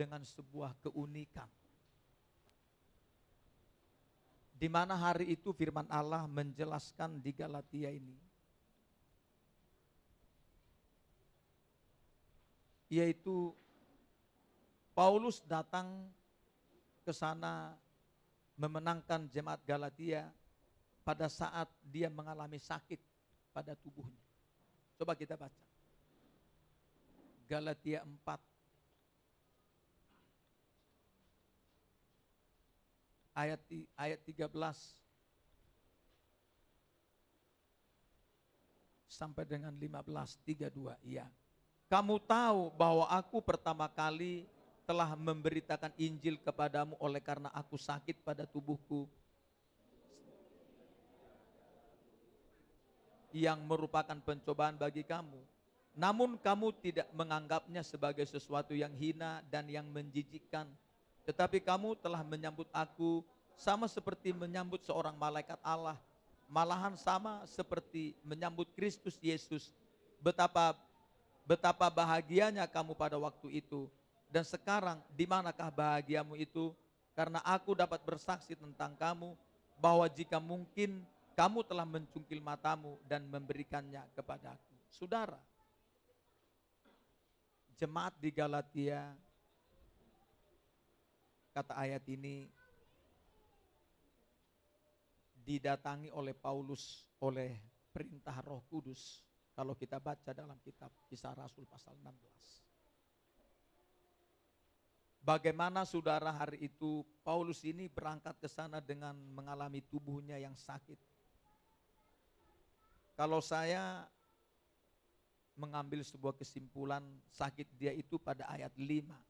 dengan sebuah keunikan. Di mana hari itu firman Allah menjelaskan di Galatia ini. Yaitu Paulus datang ke sana memenangkan jemaat Galatia pada saat dia mengalami sakit pada tubuhnya. Coba kita baca. Galatia 4 ayat ayat 13 sampai dengan 15 32 iya. Kamu tahu bahwa aku pertama kali telah memberitakan Injil kepadamu oleh karena aku sakit pada tubuhku yang merupakan pencobaan bagi kamu. Namun kamu tidak menganggapnya sebagai sesuatu yang hina dan yang menjijikkan. Tetapi kamu telah menyambut aku sama seperti menyambut seorang malaikat Allah. Malahan sama seperti menyambut Kristus Yesus. Betapa betapa bahagianya kamu pada waktu itu. Dan sekarang di manakah bahagiamu itu? Karena aku dapat bersaksi tentang kamu bahwa jika mungkin kamu telah mencungkil matamu dan memberikannya kepadaku. Saudara, jemaat di Galatia, kata ayat ini, didatangi oleh Paulus oleh perintah roh kudus kalau kita baca dalam kitab kisah Rasul pasal 16. Bagaimana saudara hari itu Paulus ini berangkat ke sana dengan mengalami tubuhnya yang sakit. Kalau saya mengambil sebuah kesimpulan sakit dia itu pada ayat 5.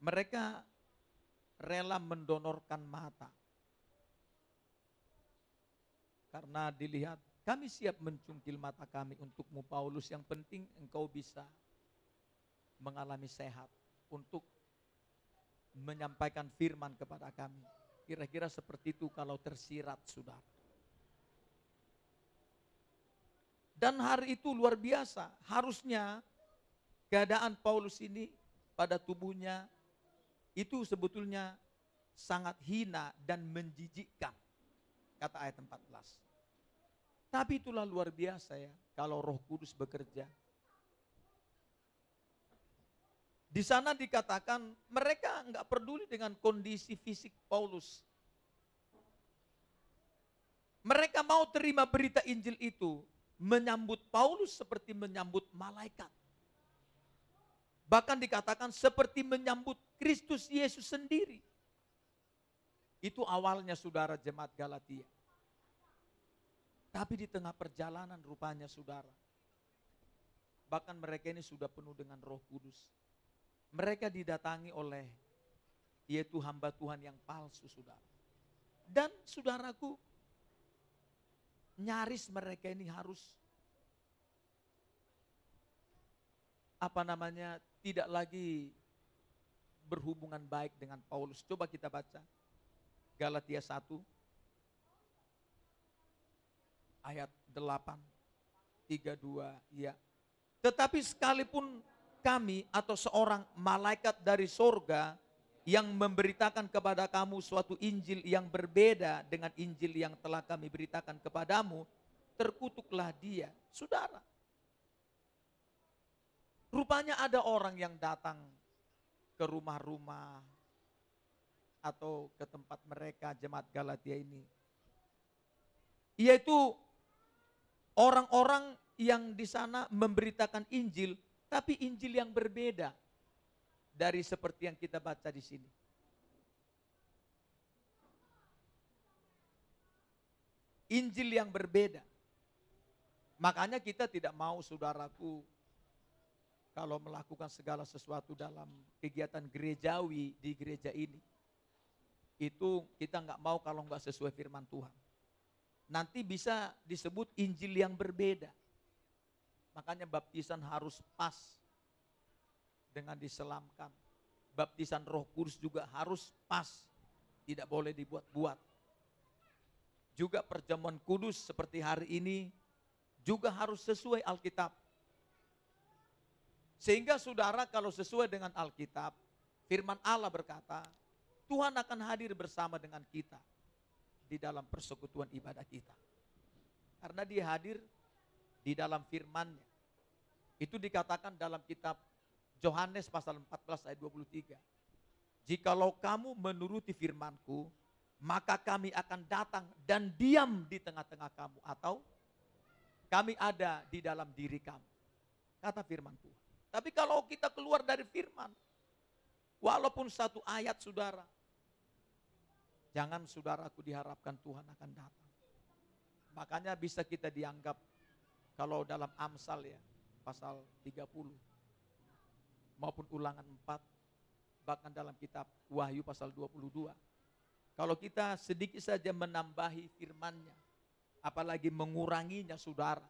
Mereka rela mendonorkan mata karena dilihat, kami siap mencungkil mata kami untukmu Paulus. Yang penting engkau bisa mengalami sehat untuk menyampaikan firman kepada kami. Kira-kira seperti itu kalau tersirat saudara. Dan hari itu luar biasa. Harusnya keadaan Paulus ini pada tubuhnya itu sebetulnya sangat hina dan menjijikkan. Kata ayat 14. Tapi itulah luar biasa ya, kalau Roh Kudus bekerja. Di sana dikatakan mereka nggak peduli dengan kondisi fisik Paulus. Mereka mau terima berita Injil itu, menyambut Paulus seperti menyambut malaikat. Bahkan dikatakan seperti menyambut Kristus Yesus sendiri. Itu awalnya saudara jemaat Galatia. Tapi di tengah perjalanan rupanya saudara. Bahkan mereka ini sudah penuh dengan roh kudus. Mereka didatangi oleh yaitu hamba Tuhan yang palsu saudara. Dan saudaraku, nyaris mereka ini harus apa namanya tidak lagi berhubungan baik dengan Paulus. Coba kita baca Galatia 1 ayat 8, 32, ya. Tetapi sekalipun kami atau seorang malaikat dari sorga yang memberitakan kepada kamu suatu Injil yang berbeda dengan Injil yang telah kami beritakan kepadamu, terkutuklah dia. Saudara, rupanya ada orang yang datang ke rumah-rumah atau ke tempat mereka jemaat Galatia ini. Yaitu orang-orang yang di sana memberitakan Injil, tapi Injil yang berbeda dari seperti yang kita baca di sini. Injil yang berbeda. Makanya kita tidak mau saudaraku kalau melakukan segala sesuatu dalam kegiatan gerejawi di gereja ini. Itu kita nggak mau kalau nggak sesuai firman Tuhan nanti bisa disebut Injil yang berbeda. Makanya baptisan harus pas dengan diselamkan. Baptisan roh kudus juga harus pas, tidak boleh dibuat-buat. Juga perjamuan kudus seperti hari ini juga harus sesuai Alkitab. Sehingga saudara kalau sesuai dengan Alkitab, firman Allah berkata, Tuhan akan hadir bersama dengan kita di dalam persekutuan ibadah kita. Karena dia hadir di dalam firmannya. Itu dikatakan dalam kitab Yohanes pasal 14 ayat 23. Jikalau kamu menuruti firmanku, maka kami akan datang dan diam di tengah-tengah kamu. Atau kami ada di dalam diri kamu. Kata firman Tuhan. Tapi kalau kita keluar dari firman, walaupun satu ayat saudara, jangan saudaraku diharapkan Tuhan akan datang. Makanya bisa kita dianggap kalau dalam Amsal ya, pasal 30 maupun ulangan 4 bahkan dalam kitab Wahyu pasal 22. Kalau kita sedikit saja menambahi firmannya, apalagi menguranginya saudara,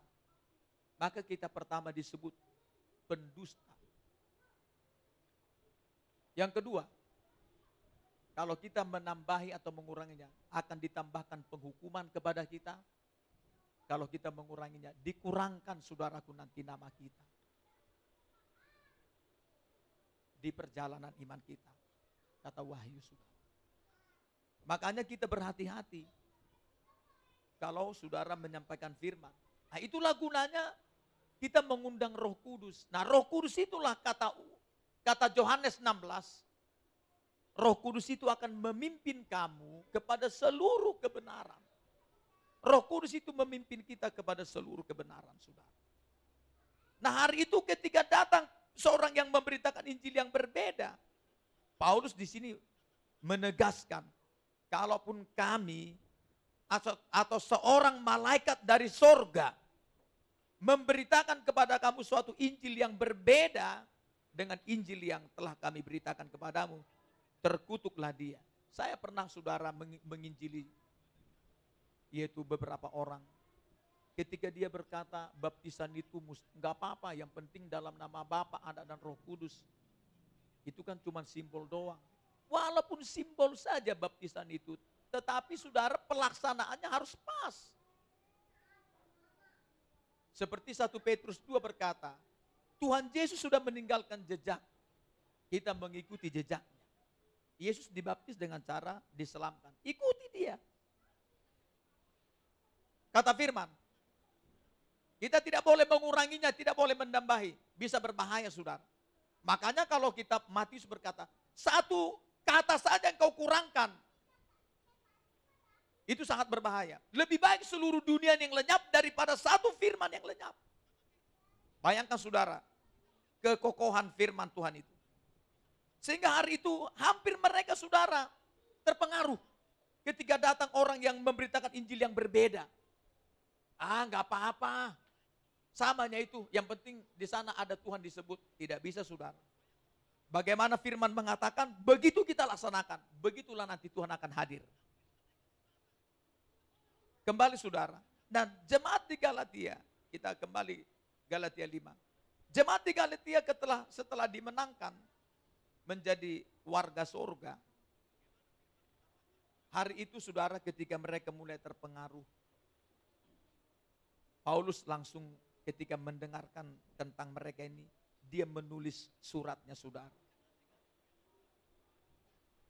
maka kita pertama disebut pendusta. Yang kedua, kalau kita menambahi atau menguranginya, akan ditambahkan penghukuman kepada kita, kalau kita menguranginya, dikurangkan saudaraku nanti nama kita. Di perjalanan iman kita. Kata Wahyu saudara. Makanya kita berhati-hati. Kalau saudara menyampaikan firman. Nah itulah gunanya kita mengundang roh kudus. Nah roh kudus itulah kata kata Yohanes 16. Roh kudus itu akan memimpin kamu kepada seluruh kebenaran. Roh Kudus itu memimpin kita kepada seluruh kebenaran, saudara. Nah hari itu ketika datang seorang yang memberitakan Injil yang berbeda, Paulus di sini menegaskan, kalaupun kami atau, atau seorang malaikat dari sorga memberitakan kepada kamu suatu Injil yang berbeda dengan Injil yang telah kami beritakan kepadamu, terkutuklah dia. Saya pernah saudara menginjili yaitu beberapa orang. Ketika dia berkata baptisan itu nggak apa-apa, yang penting dalam nama Bapa, Anak dan Roh Kudus. Itu kan cuma simbol doang. Walaupun simbol saja baptisan itu, tetapi saudara pelaksanaannya harus pas. Seperti satu Petrus 2 berkata, Tuhan Yesus sudah meninggalkan jejak. Kita mengikuti jejaknya. Yesus dibaptis dengan cara diselamkan. Ikuti dia. Kata firman. Kita tidak boleh menguranginya, tidak boleh menambahi. Bisa berbahaya saudara. Makanya kalau kita Matius berkata, satu kata saja yang kau kurangkan. Itu sangat berbahaya. Lebih baik seluruh dunia yang lenyap daripada satu firman yang lenyap. Bayangkan saudara, kekokohan firman Tuhan itu. Sehingga hari itu hampir mereka saudara terpengaruh ketika datang orang yang memberitakan Injil yang berbeda. Ah, nggak apa-apa. Samanya itu, yang penting di sana ada Tuhan disebut. Tidak bisa, saudara. Bagaimana firman mengatakan, begitu kita laksanakan. Begitulah nanti Tuhan akan hadir. Kembali saudara. Dan jemaat di Galatia, kita kembali Galatia 5. Jemaat di Galatia setelah, setelah dimenangkan menjadi warga surga. Hari itu saudara ketika mereka mulai terpengaruh Paulus langsung ketika mendengarkan tentang mereka ini, dia menulis suratnya saudara.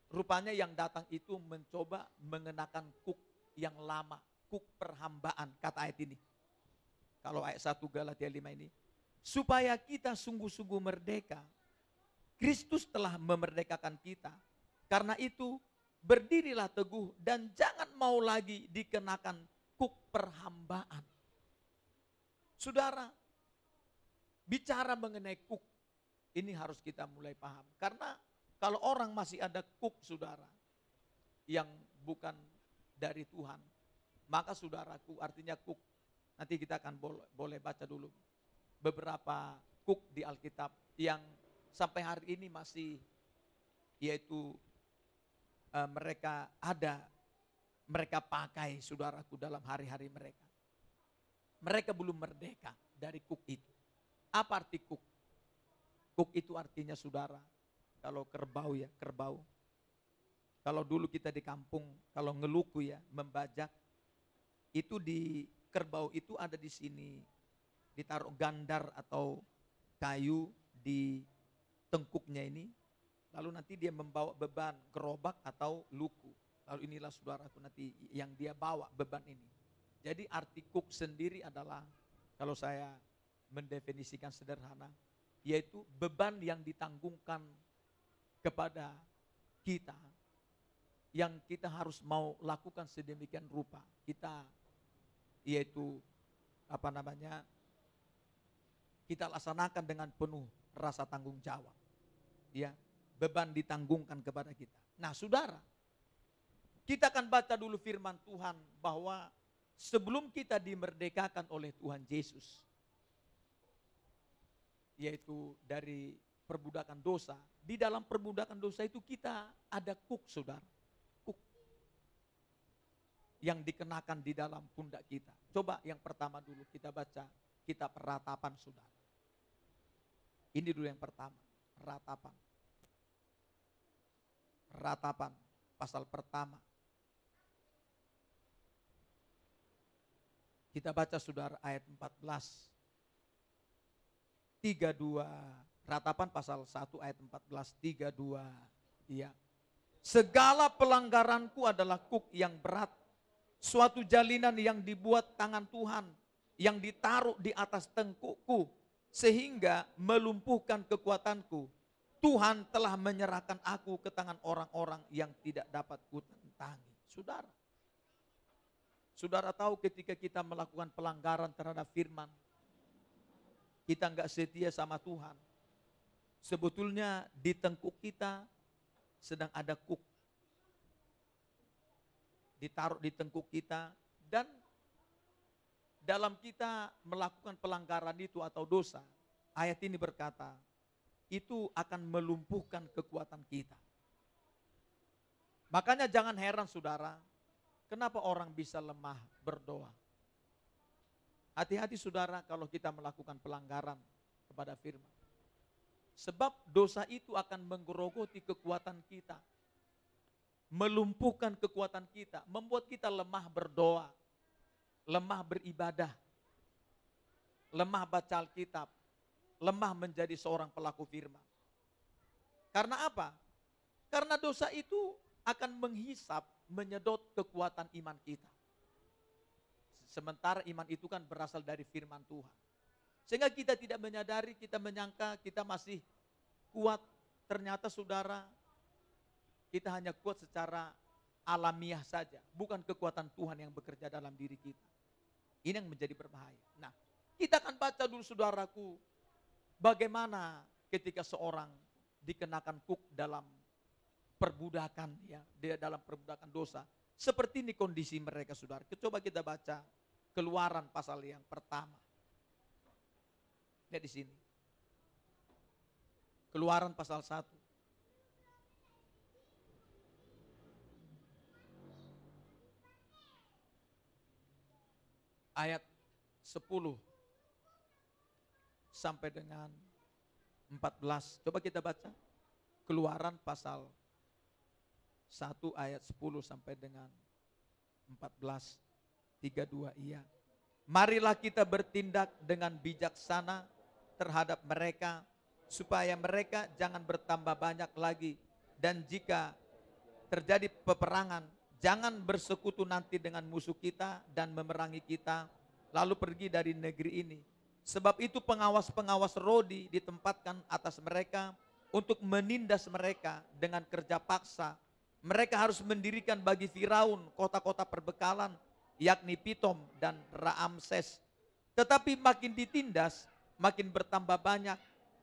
Rupanya yang datang itu mencoba mengenakan kuk yang lama, kuk perhambaan, kata ayat ini. Kalau ayat 1 Galatia 5 ini, supaya kita sungguh-sungguh merdeka. Kristus telah memerdekakan kita. Karena itu berdirilah teguh dan jangan mau lagi dikenakan kuk perhambaan. Saudara, bicara mengenai kuk, ini harus kita mulai paham. Karena kalau orang masih ada kuk saudara, yang bukan dari Tuhan, maka saudaraku artinya kuk, nanti kita akan boleh, boleh baca dulu beberapa kuk di Alkitab yang sampai hari ini masih yaitu uh, mereka ada mereka pakai saudaraku dalam hari-hari mereka mereka belum merdeka dari kuk itu. Apa arti kuk? Kuk itu artinya saudara. Kalau kerbau ya, kerbau. Kalau dulu kita di kampung, kalau ngeluku ya, membajak, itu di kerbau itu ada di sini. Ditaruh gandar atau kayu, di tengkuknya ini, lalu nanti dia membawa beban gerobak atau luku. Lalu inilah saudaraku nanti yang dia bawa beban ini. Jadi arti kuk sendiri adalah kalau saya mendefinisikan sederhana, yaitu beban yang ditanggungkan kepada kita yang kita harus mau lakukan sedemikian rupa. Kita yaitu apa namanya kita laksanakan dengan penuh rasa tanggung jawab. Ya, beban ditanggungkan kepada kita. Nah, Saudara, kita akan baca dulu firman Tuhan bahwa sebelum kita dimerdekakan oleh Tuhan Yesus yaitu dari perbudakan dosa, di dalam perbudakan dosa itu kita ada kuk, Saudara. Yang dikenakan di dalam pundak kita. Coba yang pertama dulu kita baca kitab ratapan, Saudara. Ini dulu yang pertama, ratapan. Ratapan, pasal pertama. Kita baca saudara ayat 14. 32, ratapan pasal 1 ayat 14, 32. Iya. Segala pelanggaranku adalah kuk yang berat. Suatu jalinan yang dibuat tangan Tuhan. Yang ditaruh di atas tengkukku sehingga melumpuhkan kekuatanku. Tuhan telah menyerahkan aku ke tangan orang-orang yang tidak dapat kutentangi. Saudara, saudara tahu ketika kita melakukan pelanggaran terhadap firman, kita nggak setia sama Tuhan. Sebetulnya di tengkuk kita sedang ada kuk. Ditaruh di tengkuk kita dan dalam kita melakukan pelanggaran itu atau dosa, ayat ini berkata, itu akan melumpuhkan kekuatan kita. Makanya jangan heran saudara, kenapa orang bisa lemah berdoa. Hati-hati saudara kalau kita melakukan pelanggaran kepada firman. Sebab dosa itu akan menggerogoti kekuatan kita. Melumpuhkan kekuatan kita, membuat kita lemah berdoa, lemah beribadah, lemah baca Alkitab, lemah menjadi seorang pelaku firman. Karena apa? Karena dosa itu akan menghisap, menyedot kekuatan iman kita. Sementara iman itu kan berasal dari firman Tuhan. Sehingga kita tidak menyadari, kita menyangka kita masih kuat. Ternyata saudara, kita hanya kuat secara alamiah saja. Bukan kekuatan Tuhan yang bekerja dalam diri kita. Ini yang menjadi berbahaya. Nah, kita akan baca dulu saudaraku, bagaimana ketika seorang dikenakan kuk dalam perbudakan ya, dia dalam perbudakan dosa. Seperti ini kondisi mereka saudara. Coba kita baca keluaran pasal yang pertama. Lihat di sini. Keluaran pasal 1. Ayat 10 sampai dengan 14. Coba kita baca. Keluaran pasal 1 ayat 10 sampai dengan 14. 32 iya. Marilah kita bertindak dengan bijaksana terhadap mereka supaya mereka jangan bertambah banyak lagi dan jika terjadi peperangan Jangan bersekutu nanti dengan musuh kita dan memerangi kita, lalu pergi dari negeri ini. Sebab itu pengawas-pengawas Rodi ditempatkan atas mereka untuk menindas mereka dengan kerja paksa. Mereka harus mendirikan bagi Firaun kota-kota perbekalan, yakni Pitom dan Raamses. Tetapi makin ditindas, makin bertambah banyak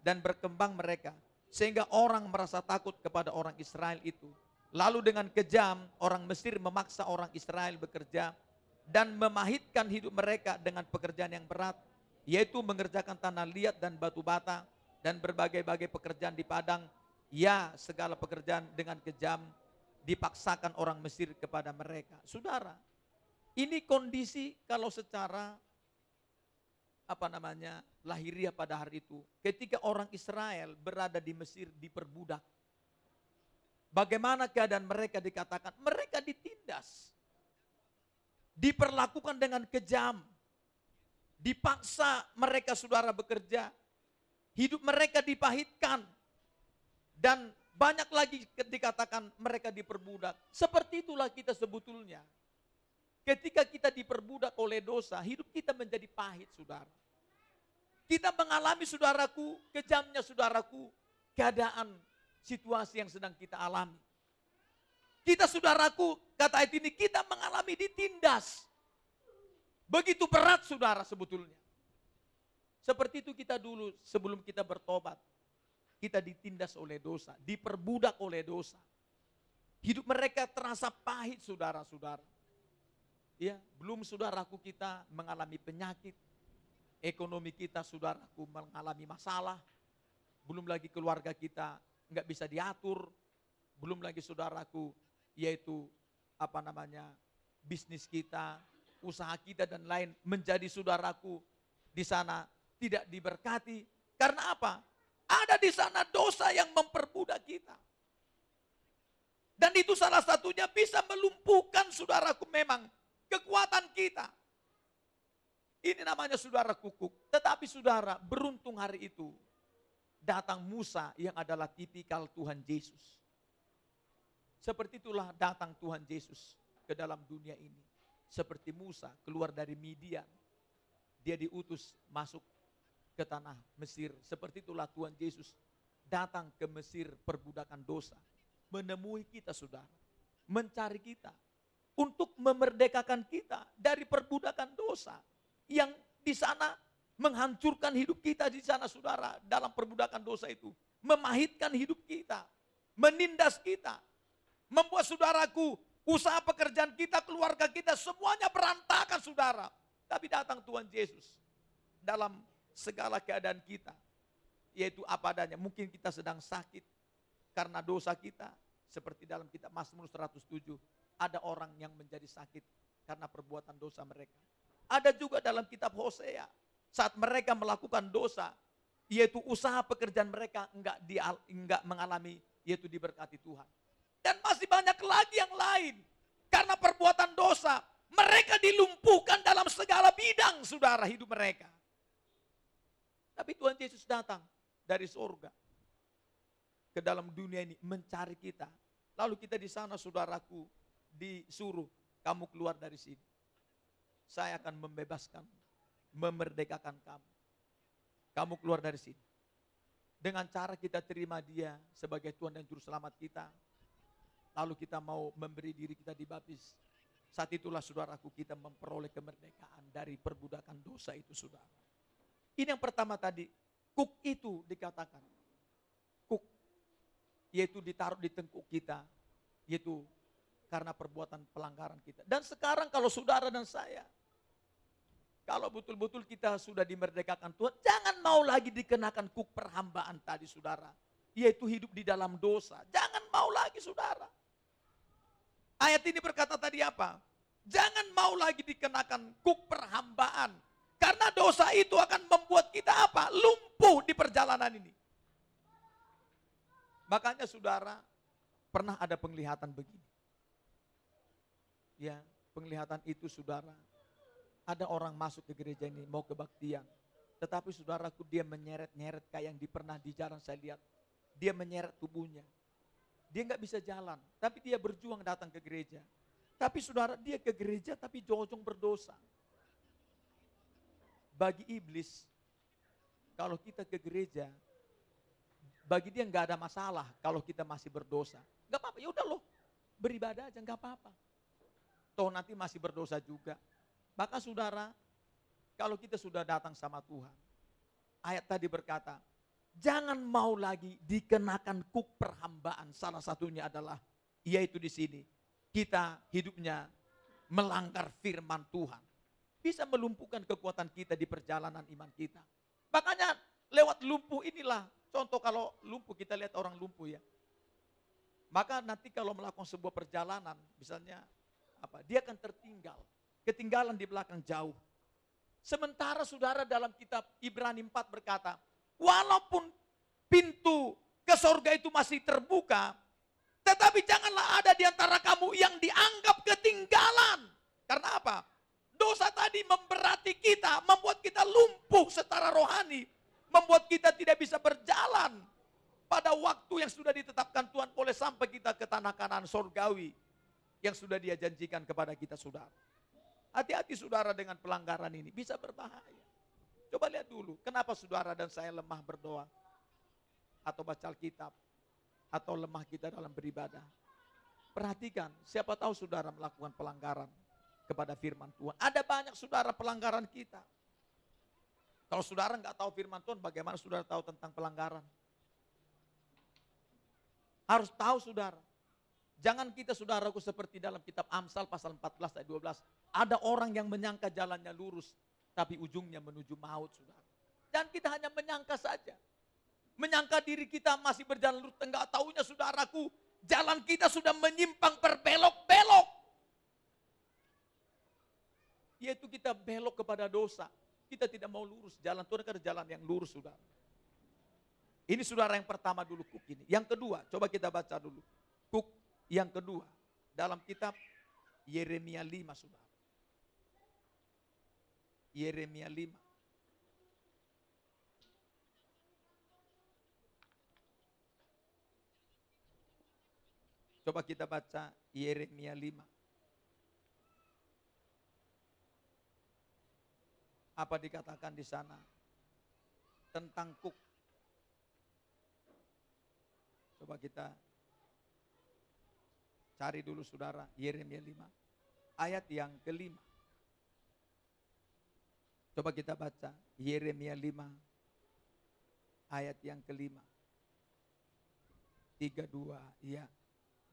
dan berkembang mereka. Sehingga orang merasa takut kepada orang Israel itu Lalu dengan kejam orang Mesir memaksa orang Israel bekerja dan memahitkan hidup mereka dengan pekerjaan yang berat, yaitu mengerjakan tanah liat dan batu bata dan berbagai-bagai pekerjaan di padang. Ya, segala pekerjaan dengan kejam dipaksakan orang Mesir kepada mereka. Saudara, ini kondisi kalau secara apa namanya lahiriah pada hari itu, ketika orang Israel berada di Mesir diperbudak Bagaimana keadaan mereka dikatakan? Mereka ditindas. Diperlakukan dengan kejam. Dipaksa mereka saudara bekerja. hidup mereka dipahitkan, dan banyak lagi dikatakan mereka diperbudak. Seperti itulah kita sebetulnya. Ketika kita diperbudak oleh dosa, hidup kita menjadi pahit, saudara. Kita mengalami, saudaraku, kejamnya saudaraku, keadaan situasi yang sedang kita alami. Kita saudaraku, kata ayat ini, kita mengalami ditindas. Begitu berat saudara sebetulnya. Seperti itu kita dulu sebelum kita bertobat. Kita ditindas oleh dosa, diperbudak oleh dosa. Hidup mereka terasa pahit saudara-saudara. Ya, belum saudaraku kita mengalami penyakit, ekonomi kita saudaraku mengalami masalah, belum lagi keluarga kita nggak bisa diatur, belum lagi saudaraku yaitu apa namanya bisnis kita, usaha kita dan lain menjadi saudaraku di sana tidak diberkati. Karena apa? Ada di sana dosa yang memperbudak kita. Dan itu salah satunya bisa melumpuhkan saudaraku memang kekuatan kita. Ini namanya saudara kukuk. Tetapi saudara beruntung hari itu datang Musa yang adalah tipikal Tuhan Yesus. Seperti itulah datang Tuhan Yesus ke dalam dunia ini. Seperti Musa keluar dari Midian. Dia diutus masuk ke tanah Mesir. Seperti itulah Tuhan Yesus datang ke Mesir perbudakan dosa. Menemui kita saudara. Mencari kita. Untuk memerdekakan kita dari perbudakan dosa. Yang di sana menghancurkan hidup kita di sana saudara. Dalam perbudakan dosa itu. Memahitkan hidup kita. Menindas kita membuat saudaraku, usaha pekerjaan kita, keluarga kita, semuanya berantakan saudara. Tapi datang Tuhan Yesus dalam segala keadaan kita, yaitu apa adanya. Mungkin kita sedang sakit karena dosa kita, seperti dalam kitab Mazmur 107, ada orang yang menjadi sakit karena perbuatan dosa mereka. Ada juga dalam kitab Hosea, saat mereka melakukan dosa, yaitu usaha pekerjaan mereka enggak, di, enggak mengalami, yaitu diberkati Tuhan. Dan masih banyak lagi yang lain. Karena perbuatan dosa, mereka dilumpuhkan dalam segala bidang saudara hidup mereka. Tapi Tuhan Yesus datang dari sorga ke dalam dunia ini mencari kita. Lalu kita di sana saudaraku disuruh kamu keluar dari sini. Saya akan membebaskan, memerdekakan kamu. Kamu keluar dari sini. Dengan cara kita terima dia sebagai Tuhan dan Juru Selamat kita, lalu kita mau memberi diri kita dibaptis. Saat itulah saudaraku kita memperoleh kemerdekaan dari perbudakan dosa itu saudara. Ini yang pertama tadi, kuk itu dikatakan. Kuk, yaitu ditaruh di tengkuk kita, yaitu karena perbuatan pelanggaran kita. Dan sekarang kalau saudara dan saya, kalau betul-betul kita sudah dimerdekakan Tuhan, jangan mau lagi dikenakan kuk perhambaan tadi saudara. Yaitu hidup di dalam dosa. Jangan mau lagi saudara. Ayat ini berkata tadi apa? Jangan mau lagi dikenakan kuk perhambaan. Karena dosa itu akan membuat kita apa? Lumpuh di perjalanan ini. Makanya saudara, pernah ada penglihatan begini. Ya, penglihatan itu saudara. Ada orang masuk ke gereja ini mau kebaktian. Tetapi saudaraku dia menyeret-nyeret kayak yang pernah di jalan saya lihat. Dia menyeret tubuhnya dia nggak bisa jalan, tapi dia berjuang datang ke gereja. Tapi saudara, dia ke gereja tapi jojong berdosa. Bagi iblis, kalau kita ke gereja, bagi dia nggak ada masalah kalau kita masih berdosa. Nggak apa-apa, ya udah loh, beribadah aja nggak apa-apa. Toh nanti masih berdosa juga. Maka saudara, kalau kita sudah datang sama Tuhan, ayat tadi berkata, Jangan mau lagi dikenakan kuk perhambaan. Salah satunya adalah yaitu di sini kita hidupnya melanggar firman Tuhan. Bisa melumpuhkan kekuatan kita di perjalanan iman kita. Makanya lewat lumpuh inilah contoh kalau lumpuh kita lihat orang lumpuh ya. Maka nanti kalau melakukan sebuah perjalanan misalnya apa? Dia akan tertinggal. Ketinggalan di belakang jauh. Sementara saudara dalam kitab Ibrani 4 berkata, Walaupun pintu ke sorga itu masih terbuka, tetapi janganlah ada di antara kamu yang dianggap ketinggalan. Karena apa? Dosa tadi memberati kita, membuat kita lumpuh secara rohani, Membuat kita tidak bisa berjalan pada waktu yang sudah ditetapkan Tuhan boleh sampai kita ke tanah kanan sorgawi yang sudah dia janjikan kepada kita saudara. Hati-hati saudara dengan pelanggaran ini, bisa berbahaya. Coba lihat dulu, kenapa saudara dan saya lemah berdoa? Atau baca Alkitab? Atau lemah kita dalam beribadah? Perhatikan, siapa tahu saudara melakukan pelanggaran kepada firman Tuhan. Ada banyak saudara pelanggaran kita. Kalau saudara nggak tahu firman Tuhan, bagaimana saudara tahu tentang pelanggaran? Harus tahu saudara. Jangan kita saudaraku seperti dalam kitab Amsal pasal 14 ayat 12. Ada orang yang menyangka jalannya lurus, tapi ujungnya menuju maut saudara. Dan kita hanya menyangka saja. Menyangka diri kita masih berjalan lurus, enggak tahunya saudaraku, Jalan kita sudah menyimpang berbelok-belok. Yaitu kita belok kepada dosa. Kita tidak mau lurus. Jalan Tuhan kan jalan yang lurus, saudara. Ini saudara yang pertama dulu kuk ini. Yang kedua, coba kita baca dulu. Kuk yang kedua. Dalam kitab Yeremia 5, saudara. Yeremia 5. Coba kita baca Yeremia 5. Apa dikatakan di sana? Tentang kuk. Coba kita cari dulu saudara, Yeremia 5. Ayat yang kelima. Coba kita baca Yeremia 5 ayat yang kelima. Tiga dua, iya.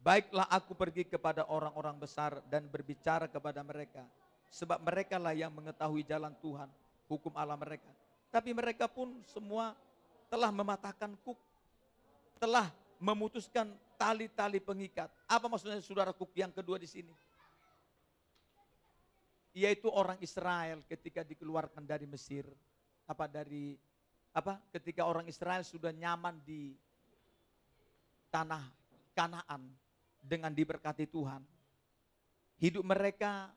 Baiklah aku pergi kepada orang-orang besar dan berbicara kepada mereka. Sebab mereka lah yang mengetahui jalan Tuhan, hukum Allah mereka. Tapi mereka pun semua telah mematahkan kuk. Telah memutuskan tali-tali pengikat. Apa maksudnya saudara kuk yang kedua di sini? Yaitu orang Israel ketika dikeluarkan dari Mesir. Apa dari apa ketika orang Israel sudah nyaman di tanah Kanaan dengan diberkati Tuhan. Hidup mereka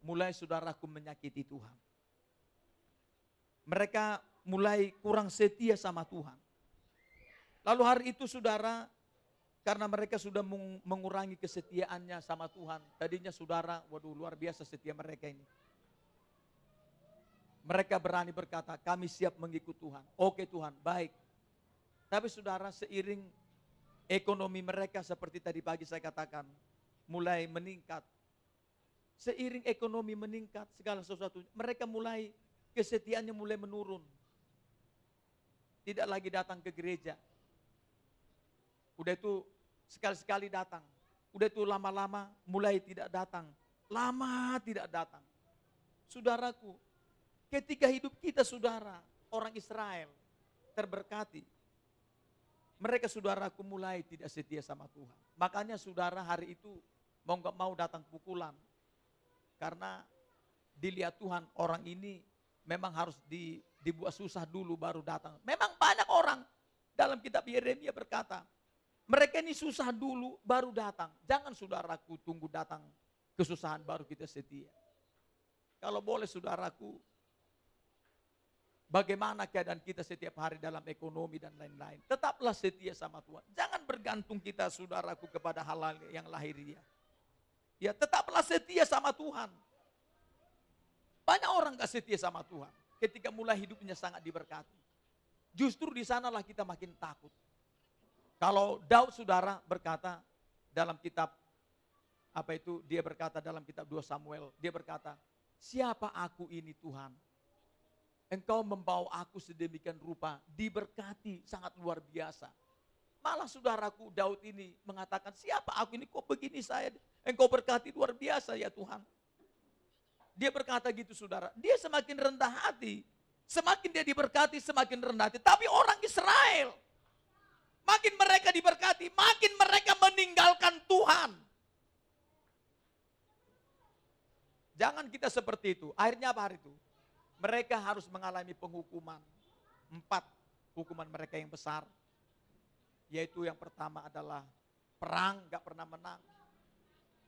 mulai saudaraku menyakiti Tuhan. Mereka mulai kurang setia sama Tuhan. Lalu hari itu saudara, karena mereka sudah mengurangi kesetiaannya sama Tuhan. Tadinya saudara, waduh luar biasa setia mereka ini. Mereka berani berkata, kami siap mengikut Tuhan. Oke Tuhan, baik. Tapi saudara seiring Ekonomi mereka seperti tadi pagi saya katakan, mulai meningkat. Seiring ekonomi meningkat, segala sesuatu, mereka mulai, kesetiaannya mulai menurun. Tidak lagi datang ke gereja. Udah itu sekali-sekali datang. Udah itu lama-lama mulai tidak datang. Lama tidak datang. Saudaraku, ketika hidup kita saudara, orang Israel, terberkati, mereka saudaraku mulai tidak setia sama Tuhan. Makanya saudara hari itu mau nggak mau datang pukulan. Karena dilihat Tuhan orang ini memang harus di, dibuat susah dulu baru datang. Memang banyak orang dalam kitab Yeremia berkata, mereka ini susah dulu baru datang. Jangan saudaraku tunggu datang kesusahan baru kita setia. Kalau boleh saudaraku, bagaimana keadaan kita setiap hari dalam ekonomi dan lain-lain. Tetaplah setia sama Tuhan. Jangan bergantung kita saudaraku kepada hal-hal yang lahiriah. Ya tetaplah setia sama Tuhan. Banyak orang gak setia sama Tuhan. Ketika mulai hidupnya sangat diberkati. Justru di sanalah kita makin takut. Kalau Daud saudara berkata dalam kitab apa itu dia berkata dalam kitab 2 Samuel, dia berkata, "Siapa aku ini Tuhan Engkau membawa aku sedemikian rupa, diberkati sangat luar biasa. Malah saudaraku Daud ini mengatakan, siapa aku ini kok begini saya? Engkau berkati luar biasa ya Tuhan. Dia berkata gitu saudara, dia semakin rendah hati. Semakin dia diberkati, semakin rendah hati. Tapi orang Israel, makin mereka diberkati, makin mereka meninggalkan Tuhan. Jangan kita seperti itu. Akhirnya apa hari itu? mereka harus mengalami penghukuman. Empat hukuman mereka yang besar. Yaitu yang pertama adalah perang gak pernah menang.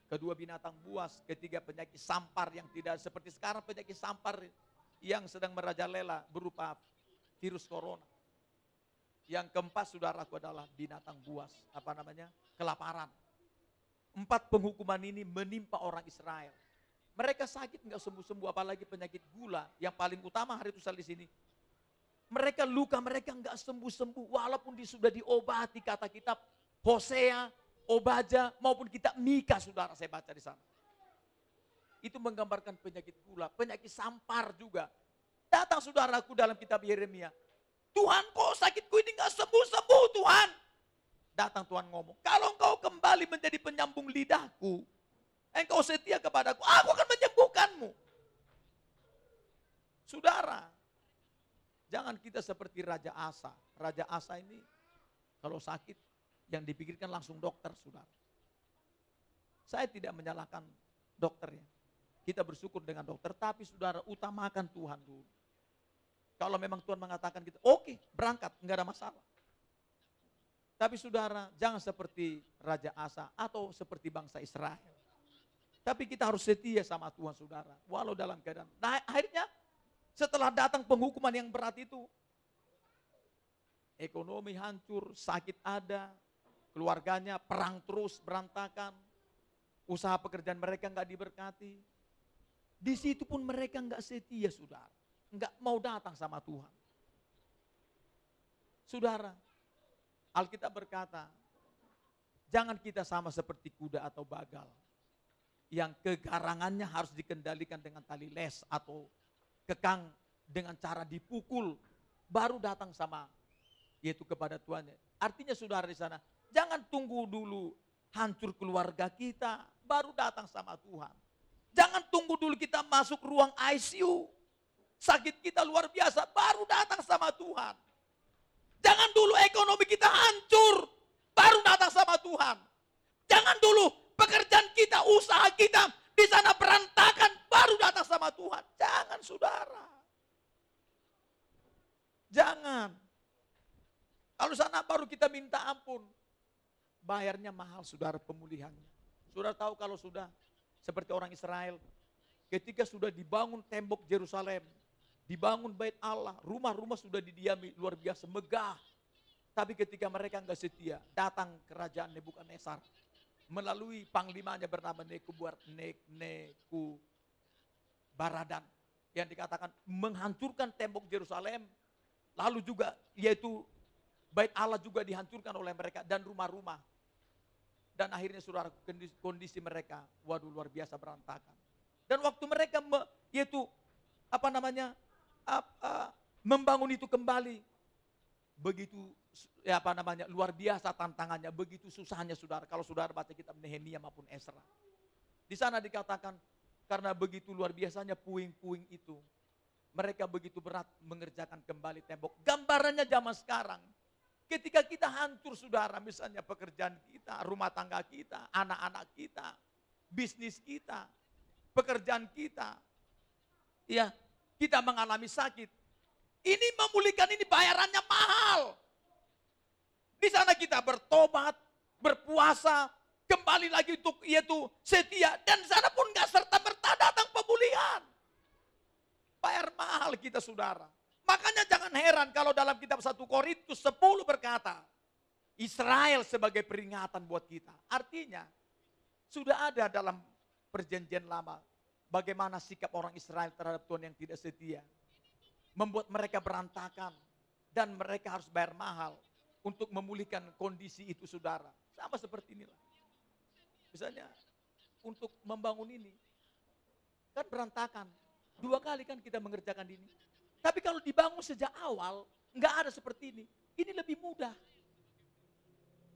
Kedua binatang buas, ketiga penyakit sampar yang tidak seperti sekarang penyakit sampar yang sedang merajalela berupa virus corona. Yang keempat saudaraku adalah binatang buas, apa namanya? Kelaparan. Empat penghukuman ini menimpa orang Israel. Mereka sakit nggak sembuh-sembuh, apalagi penyakit gula. Yang paling utama hari itu di sini. Mereka luka, mereka nggak sembuh-sembuh. Walaupun sudah diobati kata kitab Hosea, Obaja, maupun kitab Mika, saudara saya baca di sana. Itu menggambarkan penyakit gula, penyakit sampar juga. Datang saudaraku dalam kitab Yeremia. Tuhan kok sakitku ini nggak sembuh-sembuh Tuhan. Datang Tuhan ngomong, kalau engkau kembali menjadi penyambung lidahku, engkau setia kepadaku, aku akan menyembuhkanmu. Saudara, jangan kita seperti Raja Asa. Raja Asa ini kalau sakit yang dipikirkan langsung dokter, saudara. Saya tidak menyalahkan dokternya. Kita bersyukur dengan dokter, tapi saudara utamakan Tuhan dulu. Kalau memang Tuhan mengatakan kita, oke okay, berangkat, enggak ada masalah. Tapi saudara, jangan seperti Raja Asa atau seperti bangsa Israel. Tapi kita harus setia sama Tuhan saudara, walau dalam keadaan. Nah akhirnya setelah datang penghukuman yang berat itu, ekonomi hancur, sakit ada, keluarganya perang terus berantakan, usaha pekerjaan mereka nggak diberkati. Di situ pun mereka nggak setia saudara, nggak mau datang sama Tuhan. Saudara, Alkitab berkata, jangan kita sama seperti kuda atau bagal. Yang kegarangannya harus dikendalikan dengan tali les atau kekang dengan cara dipukul. Baru datang sama yaitu kepada Tuhannya. Artinya saudara di sana, jangan tunggu dulu hancur keluarga kita, baru datang sama Tuhan. Jangan tunggu dulu kita masuk ruang ICU. Sakit kita luar biasa, baru datang sama Tuhan. Jangan dulu ekonomi kita hancur, baru datang sama Tuhan. Jangan dulu pekerjaan kita, usaha kita di sana berantakan, baru datang sama Tuhan. Jangan saudara. Jangan. Kalau sana baru kita minta ampun. Bayarnya mahal saudara pemulihannya. Saudara tahu kalau sudah seperti orang Israel. Ketika sudah dibangun tembok Yerusalem dibangun bait Allah, rumah-rumah sudah didiami luar biasa megah. Tapi ketika mereka nggak setia, datang kerajaan Nebukadnezar melalui panglimanya bernama Nekubuar Nek Neku Baradan yang dikatakan menghancurkan tembok Yerusalem, lalu juga yaitu bait Allah juga dihancurkan oleh mereka dan rumah-rumah. Dan akhirnya saudara kondisi mereka, waduh luar biasa berantakan. Dan waktu mereka me, yaitu apa namanya apa, membangun itu kembali. Begitu ya apa namanya luar biasa tantangannya, begitu susahnya saudara. Kalau saudara baca kitab Nehemia maupun Esra. Di sana dikatakan karena begitu luar biasanya puing-puing itu. Mereka begitu berat mengerjakan kembali tembok. Gambarannya zaman sekarang. Ketika kita hancur saudara, misalnya pekerjaan kita, rumah tangga kita, anak-anak kita, bisnis kita, pekerjaan kita. Ya, kita mengalami sakit. Ini memulihkan ini bayarannya mahal. Di sana kita bertobat, berpuasa, kembali lagi untuk yaitu setia dan sana pun nggak serta merta datang pemulihan. Bayar mahal kita saudara. Makanya jangan heran kalau dalam kitab 1 Korintus 10 berkata, Israel sebagai peringatan buat kita. Artinya, sudah ada dalam perjanjian lama bagaimana sikap orang Israel terhadap Tuhan yang tidak setia. Membuat mereka berantakan dan mereka harus bayar mahal untuk memulihkan kondisi itu saudara. Sama seperti inilah. Misalnya untuk membangun ini kan berantakan. Dua kali kan kita mengerjakan ini. Tapi kalau dibangun sejak awal nggak ada seperti ini. Ini lebih mudah.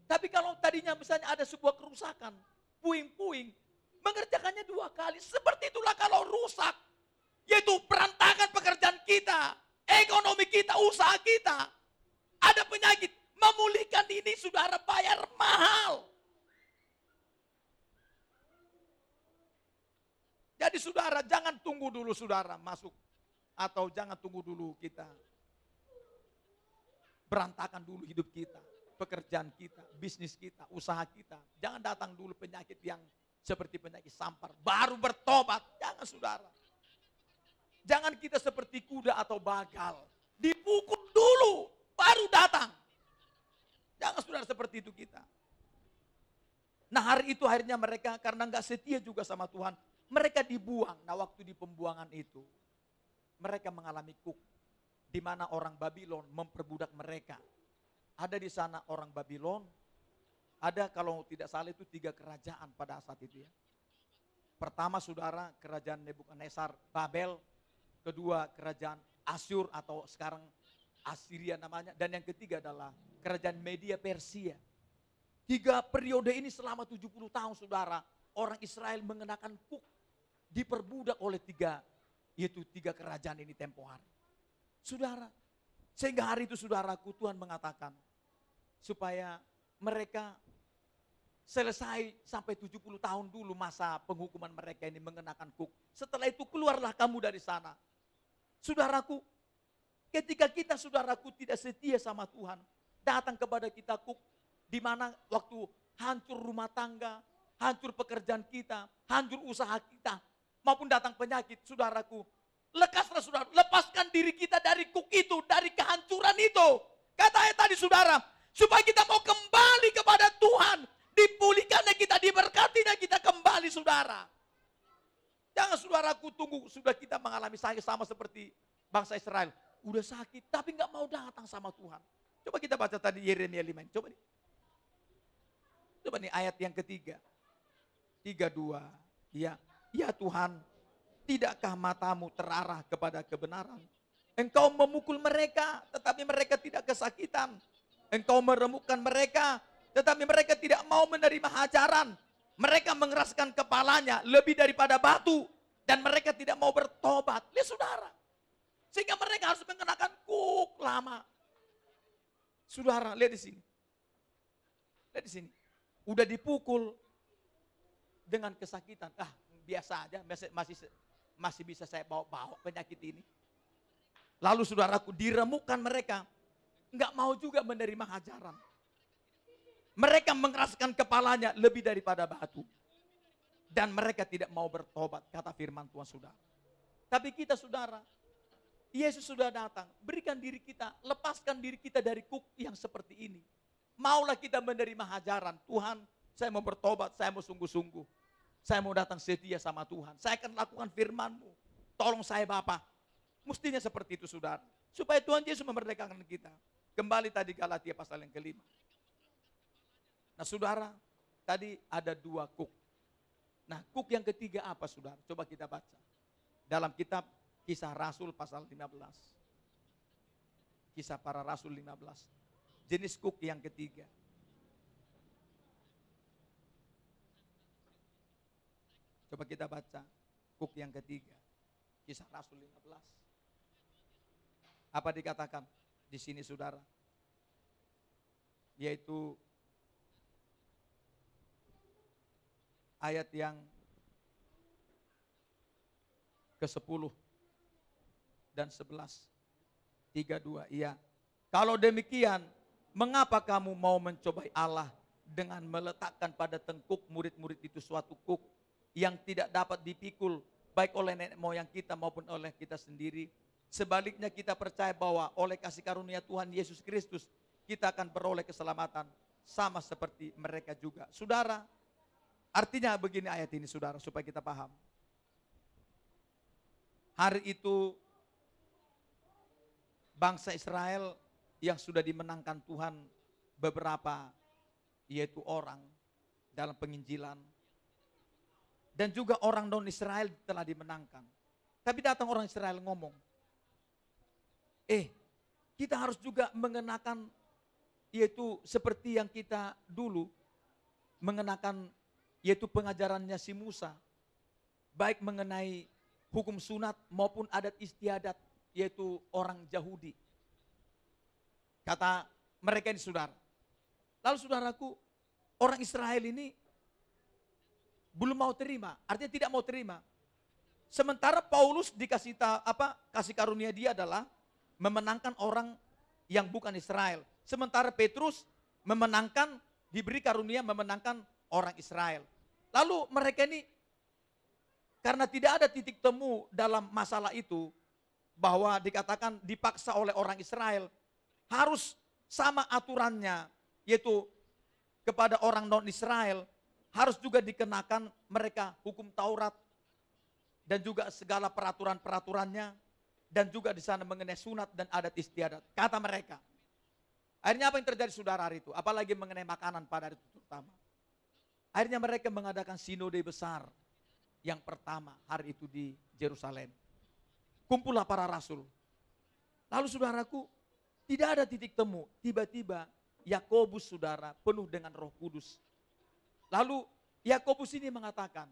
Tapi kalau tadinya misalnya ada sebuah kerusakan, puing-puing, mengerjakannya dua kali. Seperti itulah kalau rusak, yaitu perantakan pekerjaan kita, ekonomi kita, usaha kita. Ada penyakit, memulihkan ini saudara bayar mahal. Jadi saudara jangan tunggu dulu saudara masuk atau jangan tunggu dulu kita berantakan dulu hidup kita, pekerjaan kita, bisnis kita, usaha kita. Jangan datang dulu penyakit yang seperti penyakit sampar, baru bertobat. Jangan saudara. Jangan kita seperti kuda atau bagal. dipukul dulu, baru datang. Jangan saudara seperti itu kita. Nah hari itu akhirnya mereka karena nggak setia juga sama Tuhan, mereka dibuang. Nah waktu di pembuangan itu, mereka mengalami kuk. Di mana orang Babylon memperbudak mereka. Ada di sana orang Babylon, ada kalau tidak salah itu tiga kerajaan pada saat itu ya. Pertama saudara kerajaan Nebukadnezar Babel, kedua kerajaan Asyur atau sekarang Assyria namanya, dan yang ketiga adalah kerajaan Media Persia. Tiga periode ini selama 70 tahun saudara, orang Israel mengenakan kuk, diperbudak oleh tiga, yaitu tiga kerajaan ini tempo hari. Saudara, sehingga hari itu saudaraku Tuhan mengatakan, supaya mereka selesai sampai 70 tahun dulu masa penghukuman mereka ini mengenakan kuk. Setelah itu keluarlah kamu dari sana. Saudaraku, ketika kita saudaraku tidak setia sama Tuhan, datang kepada kita kuk, di mana waktu hancur rumah tangga, hancur pekerjaan kita, hancur usaha kita, maupun datang penyakit, saudaraku. Lekaslah saudara, lepaskan diri kita dari kuk itu, dari kehancuran itu. Katanya tadi saudara, supaya kita mau kembali kepada Tuhan, dipulihkannya kita, diberkatinya kita kembali saudara. Jangan saudaraku tunggu, sudah kita mengalami sakit sama seperti bangsa Israel. Udah sakit, tapi nggak mau datang sama Tuhan. Coba kita baca tadi Yeremia 5. Coba nih. Coba nih ayat yang ketiga. Tiga dua. Ya, ya Tuhan, tidakkah matamu terarah kepada kebenaran? Engkau memukul mereka, tetapi mereka tidak kesakitan. Engkau meremukkan mereka, tetapi mereka tidak mau menerima hajaran. Mereka mengeraskan kepalanya lebih daripada batu. Dan mereka tidak mau bertobat. Lihat saudara. Sehingga mereka harus mengenakan kuk lama. Saudara, lihat di sini. Lihat di sini udah dipukul dengan kesakitan. Ah, biasa aja, masih masih bisa saya bawa-bawa penyakit ini. Lalu saudaraku diremukkan mereka, nggak mau juga menerima hajaran. Mereka mengeraskan kepalanya lebih daripada batu. Dan mereka tidak mau bertobat, kata firman Tuhan saudara. Tapi kita saudara, Yesus sudah datang, berikan diri kita, lepaskan diri kita dari kuk yang seperti ini Maulah kita menerima hajaran. Tuhan, saya mau bertobat, saya mau sungguh-sungguh. Saya mau datang setia sama Tuhan. Saya akan lakukan firman-Mu. Tolong saya Bapak. Mestinya seperti itu saudara. Supaya Tuhan Yesus memerdekakan kita. Kembali tadi Galatia pasal yang kelima. Nah saudara, tadi ada dua kuk. Nah kuk yang ketiga apa saudara? Coba kita baca. Dalam kitab kisah Rasul pasal 15. Kisah para Rasul 15 jenis kuk yang ketiga. Coba kita baca kuk yang ketiga. Kisah Rasul 15. Apa dikatakan di sini saudara? Yaitu ayat yang ke-10 dan 11. 32. Iya. Kalau demikian, Mengapa kamu mau mencobai Allah dengan meletakkan pada tengkuk murid-murid itu suatu kuk yang tidak dapat dipikul baik oleh nenek moyang kita maupun oleh kita sendiri. Sebaliknya kita percaya bahwa oleh kasih karunia Tuhan Yesus Kristus kita akan beroleh keselamatan sama seperti mereka juga. Saudara, artinya begini ayat ini saudara supaya kita paham. Hari itu bangsa Israel yang sudah dimenangkan Tuhan beberapa yaitu orang dalam penginjilan dan juga orang non Israel telah dimenangkan. Tapi datang orang Israel ngomong, eh kita harus juga mengenakan yaitu seperti yang kita dulu mengenakan yaitu pengajarannya si Musa baik mengenai hukum sunat maupun adat istiadat yaitu orang Yahudi Kata mereka ini saudara. Lalu saudaraku, orang Israel ini belum mau terima, artinya tidak mau terima. Sementara Paulus dikasih ta, apa kasih karunia dia adalah memenangkan orang yang bukan Israel. Sementara Petrus memenangkan diberi karunia memenangkan orang Israel. Lalu mereka ini karena tidak ada titik temu dalam masalah itu, bahwa dikatakan dipaksa oleh orang Israel harus sama aturannya yaitu kepada orang non Israel harus juga dikenakan mereka hukum Taurat dan juga segala peraturan-peraturannya dan juga di sana mengenai sunat dan adat istiadat. Kata mereka. Akhirnya apa yang terjadi saudara hari itu? Apalagi mengenai makanan pada hari itu terutama. Akhirnya mereka mengadakan sinode besar yang pertama hari itu di Jerusalem. Kumpullah para rasul. Lalu saudaraku, tidak ada titik temu. Tiba-tiba Yakobus saudara penuh dengan roh kudus. Lalu Yakobus ini mengatakan,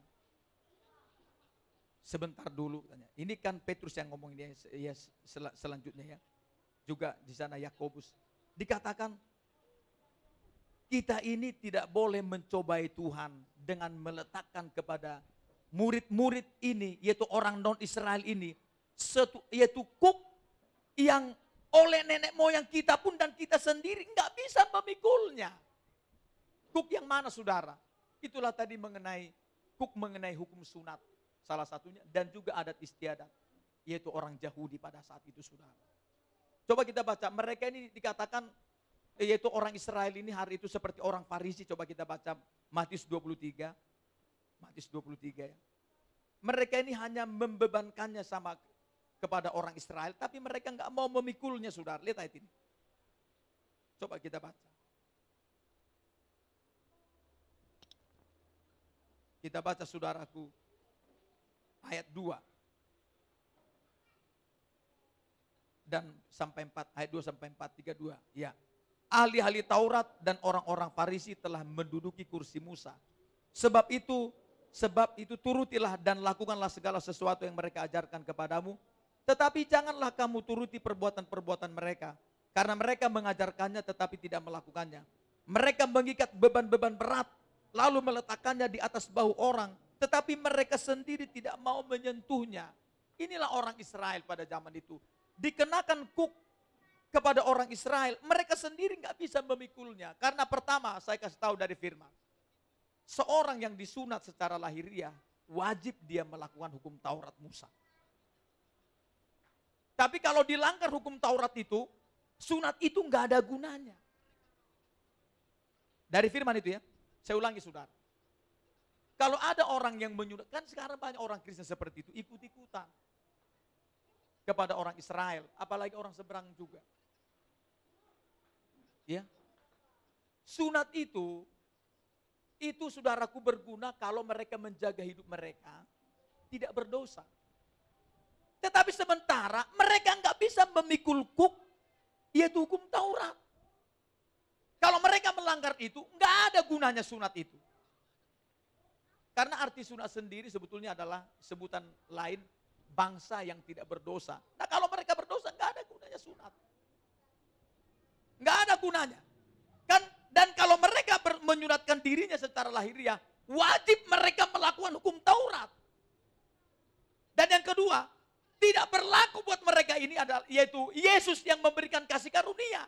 sebentar dulu tanya. Ini kan Petrus yang ngomong ini ya, sel selanjutnya ya. Juga di sana Yakobus. Dikatakan kita ini tidak boleh mencobai Tuhan dengan meletakkan kepada murid-murid ini yaitu orang non Israel ini yaitu kuk yang oleh nenek moyang kita pun dan kita sendiri nggak bisa memikulnya. Kuk yang mana saudara? Itulah tadi mengenai kuk mengenai hukum sunat salah satunya dan juga adat istiadat yaitu orang Yahudi pada saat itu saudara. Coba kita baca mereka ini dikatakan yaitu orang Israel ini hari itu seperti orang Farisi coba kita baca Matius 23 Matius 23 ya. Mereka ini hanya membebankannya sama kepada orang Israel, tapi mereka nggak mau memikulnya, saudara. Lihat ayat ini. Coba kita baca. Kita baca saudaraku ayat 2 dan sampai 4 ayat 2 sampai 4 32 ya ahli-ahli Taurat dan orang-orang Farisi telah menduduki kursi Musa sebab itu sebab itu turutilah dan lakukanlah segala sesuatu yang mereka ajarkan kepadamu tetapi janganlah kamu turuti perbuatan-perbuatan mereka, karena mereka mengajarkannya tetapi tidak melakukannya. Mereka mengikat beban-beban berat, lalu meletakkannya di atas bahu orang, tetapi mereka sendiri tidak mau menyentuhnya. Inilah orang Israel pada zaman itu. Dikenakan kuk kepada orang Israel, mereka sendiri nggak bisa memikulnya. Karena pertama, saya kasih tahu dari firman. Seorang yang disunat secara lahiriah, wajib dia melakukan hukum Taurat Musa. Tapi kalau dilanggar hukum Taurat itu, sunat itu nggak ada gunanya. Dari firman itu ya, saya ulangi saudara. Kalau ada orang yang menyunat, kan sekarang banyak orang Kristen seperti itu, ikut-ikutan. Kepada orang Israel, apalagi orang seberang juga. Ya. Sunat itu, itu saudaraku berguna kalau mereka menjaga hidup mereka, tidak berdosa. Tetapi sementara mereka nggak bisa memikul kuk, yaitu hukum Taurat. Kalau mereka melanggar itu, nggak ada gunanya sunat itu. Karena arti sunat sendiri sebetulnya adalah sebutan lain bangsa yang tidak berdosa. Nah kalau mereka berdosa nggak ada gunanya sunat. Nggak ada gunanya. Kan dan kalau mereka menyunatkan dirinya secara lahiriah, wajib mereka melakukan hukum Taurat. Dan yang kedua, tidak berlaku buat mereka ini adalah yaitu Yesus yang memberikan kasih karunia.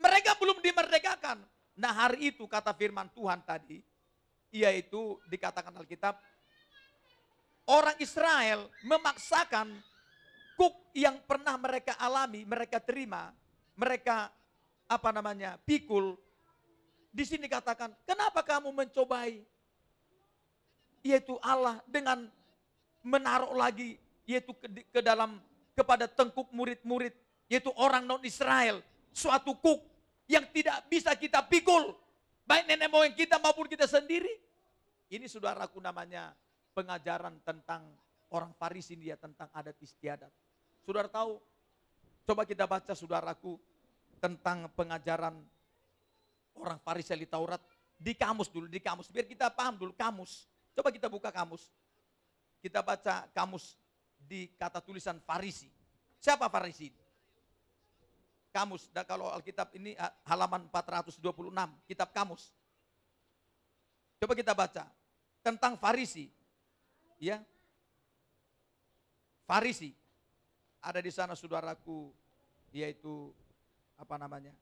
Mereka belum dimerdekakan. Nah hari itu kata firman Tuhan tadi, yaitu dikatakan Alkitab, orang Israel memaksakan kuk yang pernah mereka alami, mereka terima, mereka apa namanya, pikul. Di sini katakan, kenapa kamu mencobai? Yaitu Allah dengan menaruh lagi yaitu ke, ke dalam kepada tengkuk murid-murid yaitu orang non Israel suatu kuk yang tidak bisa kita pikul. Baik nenek moyang kita maupun kita sendiri. Ini saudaraku namanya pengajaran tentang orang Farisi dia tentang adat istiadat saudara tahu coba kita baca saudaraku tentang pengajaran orang Farisi di Taurat di kamus dulu di kamus biar kita paham dulu kamus coba kita buka kamus kita baca kamus di kata tulisan Farisi. Siapa Farisi? Kamus, dan kalau Alkitab ini ah, halaman 426, kitab kamus. Coba kita baca tentang Farisi. Ya. Farisi. Ada di sana saudaraku yaitu apa namanya?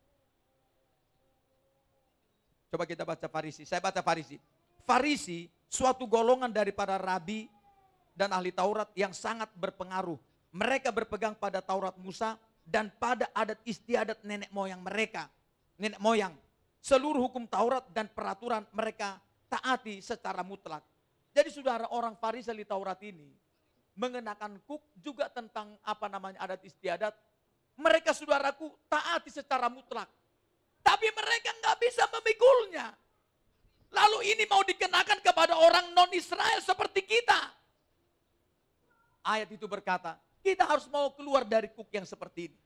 Coba kita baca Farisi. Saya baca Farisi. Farisi suatu golongan daripada rabi dan ahli Taurat yang sangat berpengaruh. Mereka berpegang pada Taurat Musa dan pada adat istiadat nenek moyang mereka. Nenek moyang. Seluruh hukum Taurat dan peraturan mereka taati secara mutlak. Jadi saudara orang Farisi di Taurat ini mengenakan kuk juga tentang apa namanya adat istiadat. Mereka saudaraku taati secara mutlak. Tapi mereka nggak bisa memikulnya. Lalu ini mau dikenakan kepada orang non Israel seperti kita. Ayat itu berkata, kita harus mau keluar dari kuk yang seperti ini.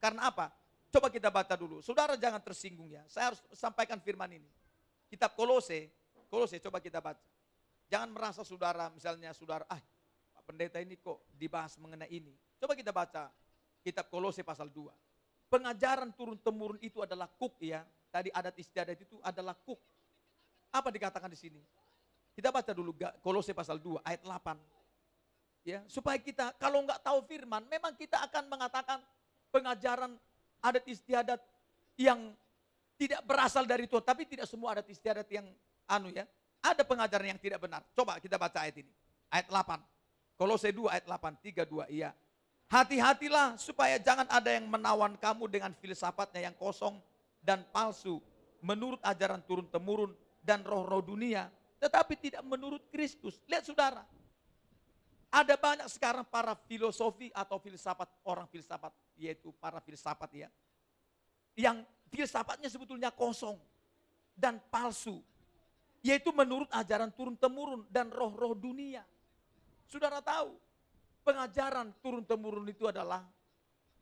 Karena apa? Coba kita baca dulu. Saudara jangan tersinggung ya. Saya harus sampaikan firman ini. Kitab Kolose, Kolose coba kita baca. Jangan merasa saudara, misalnya saudara, ah Pendeta ini kok dibahas mengenai ini. Coba kita baca kitab Kolose pasal 2. Pengajaran turun-temurun itu adalah kuk ya. Tadi adat istiadat itu adalah kuk. Apa dikatakan di sini? Kita baca dulu Kolose pasal 2 ayat 8. Ya, supaya kita kalau nggak tahu firman, memang kita akan mengatakan pengajaran adat istiadat yang tidak berasal dari Tuhan, tapi tidak semua adat istiadat yang anu ya. Ada pengajaran yang tidak benar. Coba kita baca ayat ini. Ayat 8. Kolose 2 ayat 8, 3, 2, iya. Hati-hatilah supaya jangan ada yang menawan kamu dengan filsafatnya yang kosong dan palsu. Menurut ajaran turun-temurun dan roh-roh dunia. Tetapi tidak menurut Kristus. Lihat saudara. Ada banyak sekarang para filosofi atau filsafat, orang filsafat, yaitu para filsafat ya. Yang filsafatnya sebetulnya kosong dan palsu. Yaitu menurut ajaran turun-temurun dan roh-roh dunia. Saudara tahu, pengajaran turun-temurun itu adalah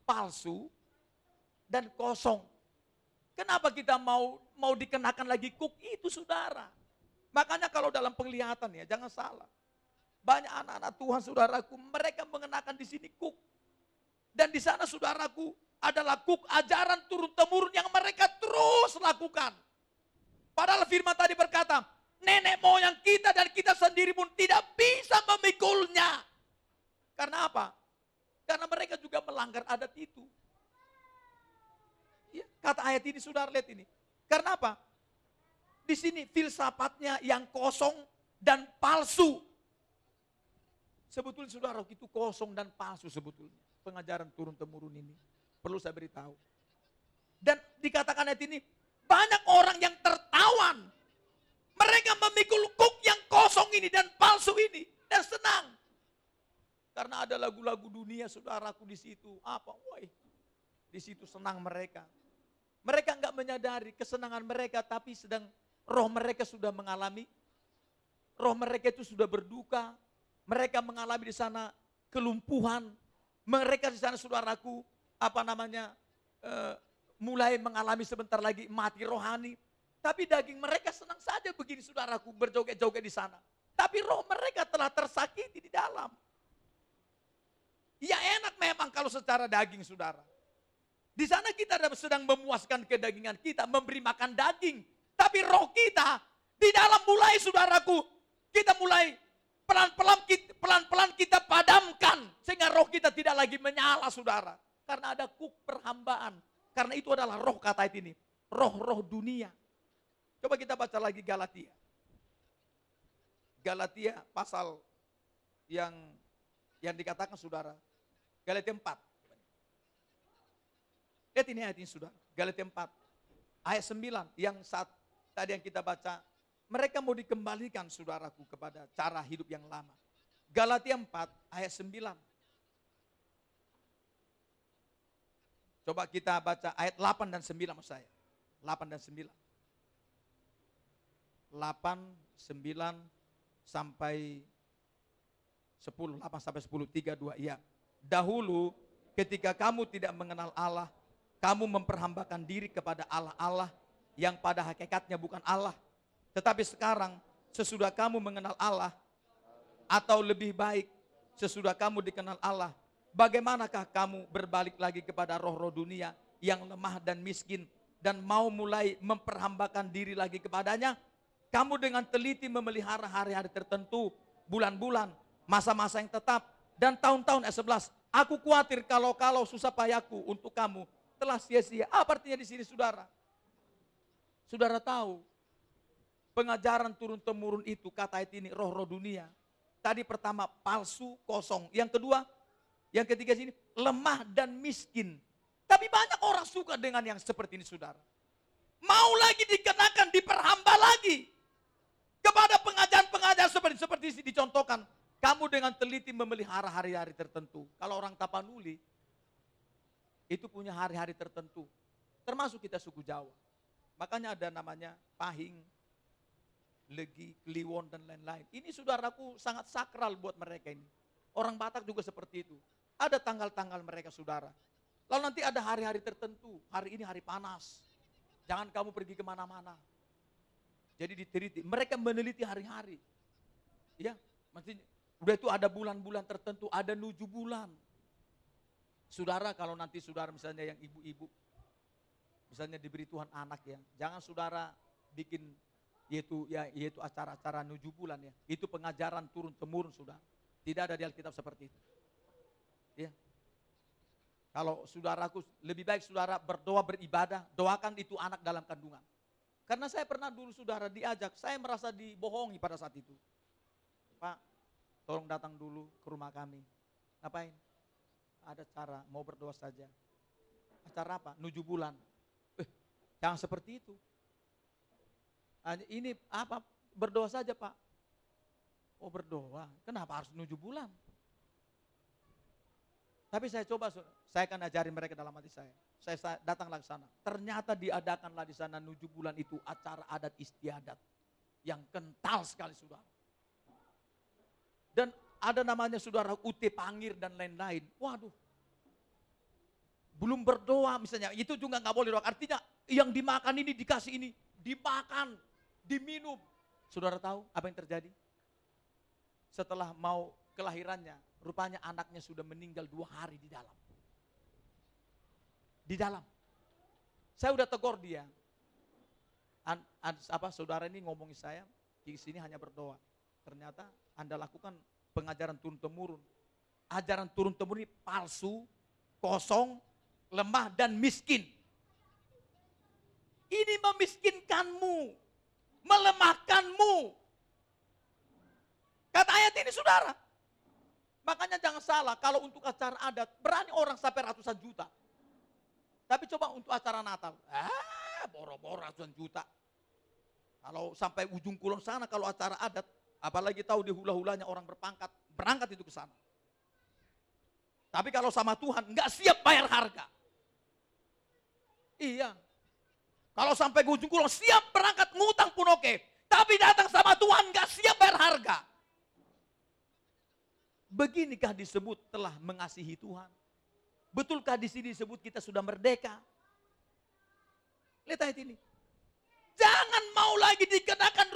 palsu dan kosong. Kenapa kita mau mau dikenakan lagi kuk itu saudara? Makanya kalau dalam penglihatan ya jangan salah. Banyak anak-anak Tuhan saudaraku mereka mengenakan di sini kuk. Dan di sana saudaraku adalah kuk ajaran turun temurun yang mereka terus lakukan. Padahal firman tadi berkata, nenek moyang kita dan kita sendiri pun tidak bisa memikulnya. Karena apa? Karena mereka juga melanggar adat itu. Ya, kata ayat ini saudara lihat ini. Karena apa? Di sini filsafatnya yang kosong dan palsu. Sebetulnya saudara itu kosong dan palsu sebetulnya. Pengajaran turun temurun ini. Perlu saya beritahu. Dan dikatakan ayat ini, banyak orang yang tertawan. Memikul kuk yang kosong ini dan palsu ini. Dan senang. Karena ada lagu-lagu dunia saudaraku di situ. Apa? Woi, di situ senang mereka. Mereka nggak menyadari kesenangan mereka, tapi sedang roh mereka sudah mengalami, roh mereka itu sudah berduka, mereka mengalami di sana kelumpuhan, mereka di sana saudaraku, apa namanya, uh, mulai mengalami sebentar lagi mati rohani. Tapi daging mereka senang saja begini saudaraku berjoget-joget di sana. Tapi roh mereka telah tersakiti di dalam. Ya enak memang kalau secara daging saudara. Di sana kita sedang memuaskan kedagingan kita, memberi makan daging. Tapi roh kita di dalam mulai saudaraku, kita mulai pelan-pelan pelan-pelan kita padamkan sehingga roh kita tidak lagi menyala saudara. Karena ada kuk perhambaan. Karena itu adalah roh kata ini. Roh-roh dunia. Coba kita baca lagi Galatia. Galatia pasal yang yang dikatakan saudara. Galatia 4. Lihat ini ayat ini saudara. Galatia 4. Ayat 9 yang saat tadi yang kita baca. Mereka mau dikembalikan saudaraku kepada cara hidup yang lama. Galatia 4 ayat 9. Coba kita baca ayat 8 dan 9 maksud saya. 8 dan 9. 8, 9 sampai 10, 8 sampai 10, 3, 2, iya. Dahulu ketika kamu tidak mengenal Allah, kamu memperhambakan diri kepada Allah-Allah yang pada hakikatnya bukan Allah. Tetapi sekarang sesudah kamu mengenal Allah, atau lebih baik sesudah kamu dikenal Allah, Bagaimanakah kamu berbalik lagi kepada roh-roh dunia yang lemah dan miskin dan mau mulai memperhambakan diri lagi kepadanya? Kamu dengan teliti memelihara hari-hari tertentu, bulan-bulan, masa-masa yang tetap, dan tahun-tahun S11. Aku khawatir kalau-kalau susah payahku untuk kamu telah sia-sia. Apa artinya di sini saudara? Saudara tahu, pengajaran turun-temurun itu, kata ini roh-roh dunia, Tadi pertama palsu, kosong. Yang kedua, yang ketiga sini lemah dan miskin. Tapi banyak orang suka dengan yang seperti ini saudara. Mau lagi dikenakan, diperhamba lagi. Kepada pengajaran-pengajaran seperti seperti dicontohkan. Kamu dengan teliti memelihara hari-hari tertentu. Kalau orang Tapanuli, itu punya hari-hari tertentu. Termasuk kita suku Jawa. Makanya ada namanya Pahing, Legi, Kliwon, dan lain-lain. Ini saudaraku sangat sakral buat mereka ini. Orang Batak juga seperti itu. Ada tanggal-tanggal mereka saudara. Lalu nanti ada hari-hari tertentu. Hari ini hari panas. Jangan kamu pergi ke mana-mana. Jadi diteliti. Mereka meneliti hari-hari. Ya, maksudnya udah itu ada bulan-bulan tertentu, ada nuju bulan. Saudara kalau nanti saudara misalnya yang ibu-ibu, misalnya diberi Tuhan anak ya, jangan saudara bikin yaitu ya yaitu acara-acara nuju bulan ya. Itu pengajaran turun temurun sudah. Tidak ada di Alkitab seperti itu. Ya. Kalau saudaraku lebih baik saudara berdoa beribadah, doakan itu anak dalam kandungan. Karena saya pernah dulu saudara diajak, saya merasa dibohongi pada saat itu. Pak, tolong datang dulu ke rumah kami. Ngapain? Ada cara, mau berdoa saja. Acara apa? Nuju bulan. Eh, jangan seperti itu. Ini apa? Berdoa saja Pak. Oh berdoa, kenapa harus menuju bulan? Tapi saya coba, saya akan ajarin mereka dalam hati saya. Saya datanglah ke sana. Ternyata diadakanlah di sana nuju bulan itu acara adat istiadat. Yang kental sekali saudara. Dan ada namanya saudara Ute Pangir dan lain-lain. Waduh. Belum berdoa misalnya, itu juga nggak boleh doa. Artinya yang dimakan ini dikasih ini, dimakan diminum. Saudara tahu apa yang terjadi? Setelah mau kelahirannya, rupanya anaknya sudah meninggal dua hari di dalam. Di dalam. Saya udah tegur dia. An, an, apa saudara ini ngomongin saya, di sini hanya berdoa. Ternyata Anda lakukan pengajaran turun temurun. Ajaran turun temurun ini palsu, kosong, lemah dan miskin. Ini memiskinkanmu melemahkanmu. Kata ayat ini saudara. Makanya jangan salah kalau untuk acara adat berani orang sampai ratusan juta. Tapi coba untuk acara Natal, ah boro-boro ratusan juta. Kalau sampai ujung kulon sana kalau acara adat, apalagi tahu di hula-hulanya orang berpangkat, berangkat itu ke sana. Tapi kalau sama Tuhan nggak siap bayar harga. Iya, kalau sampai ujung kulon siap berangkat ngutang pun oke. Tapi datang sama Tuhan gak siap bayar harga. Beginikah disebut telah mengasihi Tuhan? Betulkah di sini disebut kita sudah merdeka? Lihat ayat ini. Jangan mau lagi dikenakan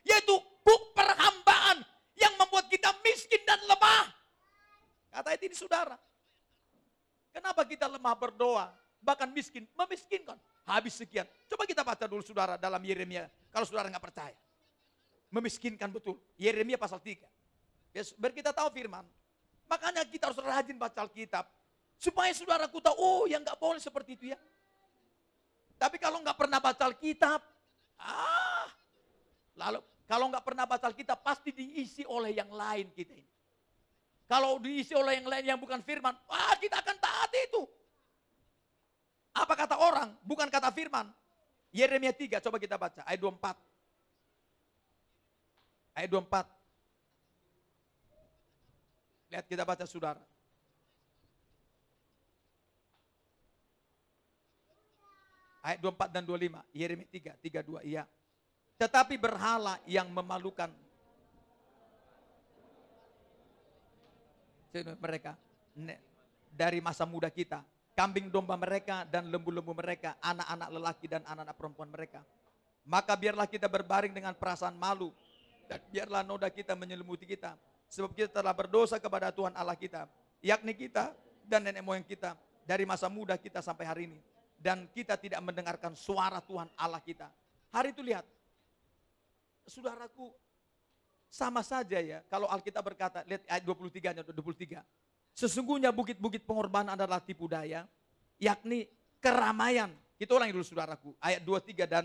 yaitu buk perhambaan yang membuat kita miskin dan lemah. Kata ayat ini saudara. Kenapa kita lemah berdoa? Bahkan miskin, memiskinkan habis sekian. Coba kita baca dulu saudara dalam Yeremia, kalau saudara nggak percaya. Memiskinkan betul. Yeremia pasal 3. Ya, biar kita tahu firman. Makanya kita harus rajin baca Alkitab. Supaya saudaraku tahu, oh yang nggak boleh seperti itu ya. Tapi kalau nggak pernah baca Alkitab, ah, lalu kalau nggak pernah baca Alkitab pasti diisi oleh yang lain kita ini. Kalau diisi oleh yang lain yang bukan firman, ah kita akan taat itu. Apa kata orang? Bukan kata firman. Yeremia 3, coba kita baca. Ayat 24. Ayat 24. Lihat kita baca saudara. Ayat 24 dan 25. Yeremia 3, 32. Iya. Tetapi berhala yang memalukan mereka dari masa muda kita kambing domba mereka dan lembu-lembu mereka, anak-anak lelaki dan anak-anak perempuan mereka. Maka biarlah kita berbaring dengan perasaan malu dan biarlah noda kita menyelimuti kita. Sebab kita telah berdosa kepada Tuhan Allah kita, yakni kita dan nenek moyang kita dari masa muda kita sampai hari ini. Dan kita tidak mendengarkan suara Tuhan Allah kita. Hari itu lihat, saudaraku, sama saja ya. Kalau Alkitab berkata, lihat ayat 23 23. Sesungguhnya bukit-bukit pengorbanan adalah tipu daya, yakni keramaian. Kita ulangi dulu saudaraku, ayat 23 dan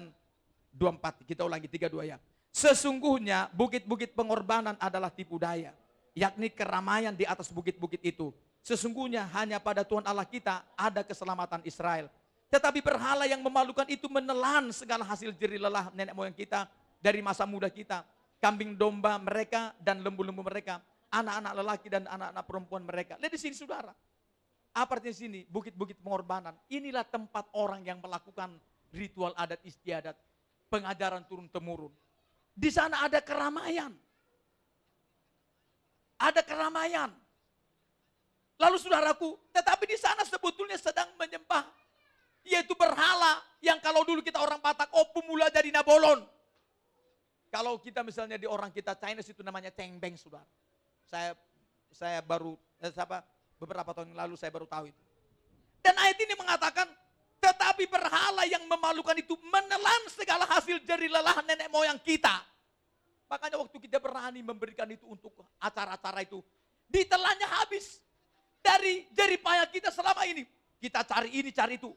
24. Kita ulangi 32 ya. Sesungguhnya bukit-bukit pengorbanan adalah tipu daya, yakni keramaian di atas bukit-bukit itu. Sesungguhnya hanya pada Tuhan Allah kita ada keselamatan Israel. Tetapi berhala yang memalukan itu menelan segala hasil jerih lelah nenek moyang kita dari masa muda kita. Kambing domba mereka dan lembu-lembu mereka. Anak-anak lelaki dan anak-anak perempuan mereka. Lihat di sini saudara. Apa artinya sini? Bukit-bukit pengorbanan. Inilah tempat orang yang melakukan ritual adat istiadat. Pengajaran turun-temurun. Di sana ada keramaian. Ada keramaian. Lalu saudaraku, tetapi di sana sebetulnya sedang menyembah. Yaitu berhala yang kalau dulu kita orang Batak, oh pemula jadi nabolon. Kalau kita misalnya di orang kita Chinese itu namanya cengbeng saudara. Saya saya baru, eh, siapa, beberapa tahun lalu saya baru tahu itu. Dan ayat ini mengatakan, tetapi berhala yang memalukan itu menelan segala hasil jeri lelah nenek moyang kita. Makanya waktu kita berani memberikan itu untuk acara-acara itu, ditelannya habis. Dari jeri payah kita selama ini, kita cari ini, cari itu,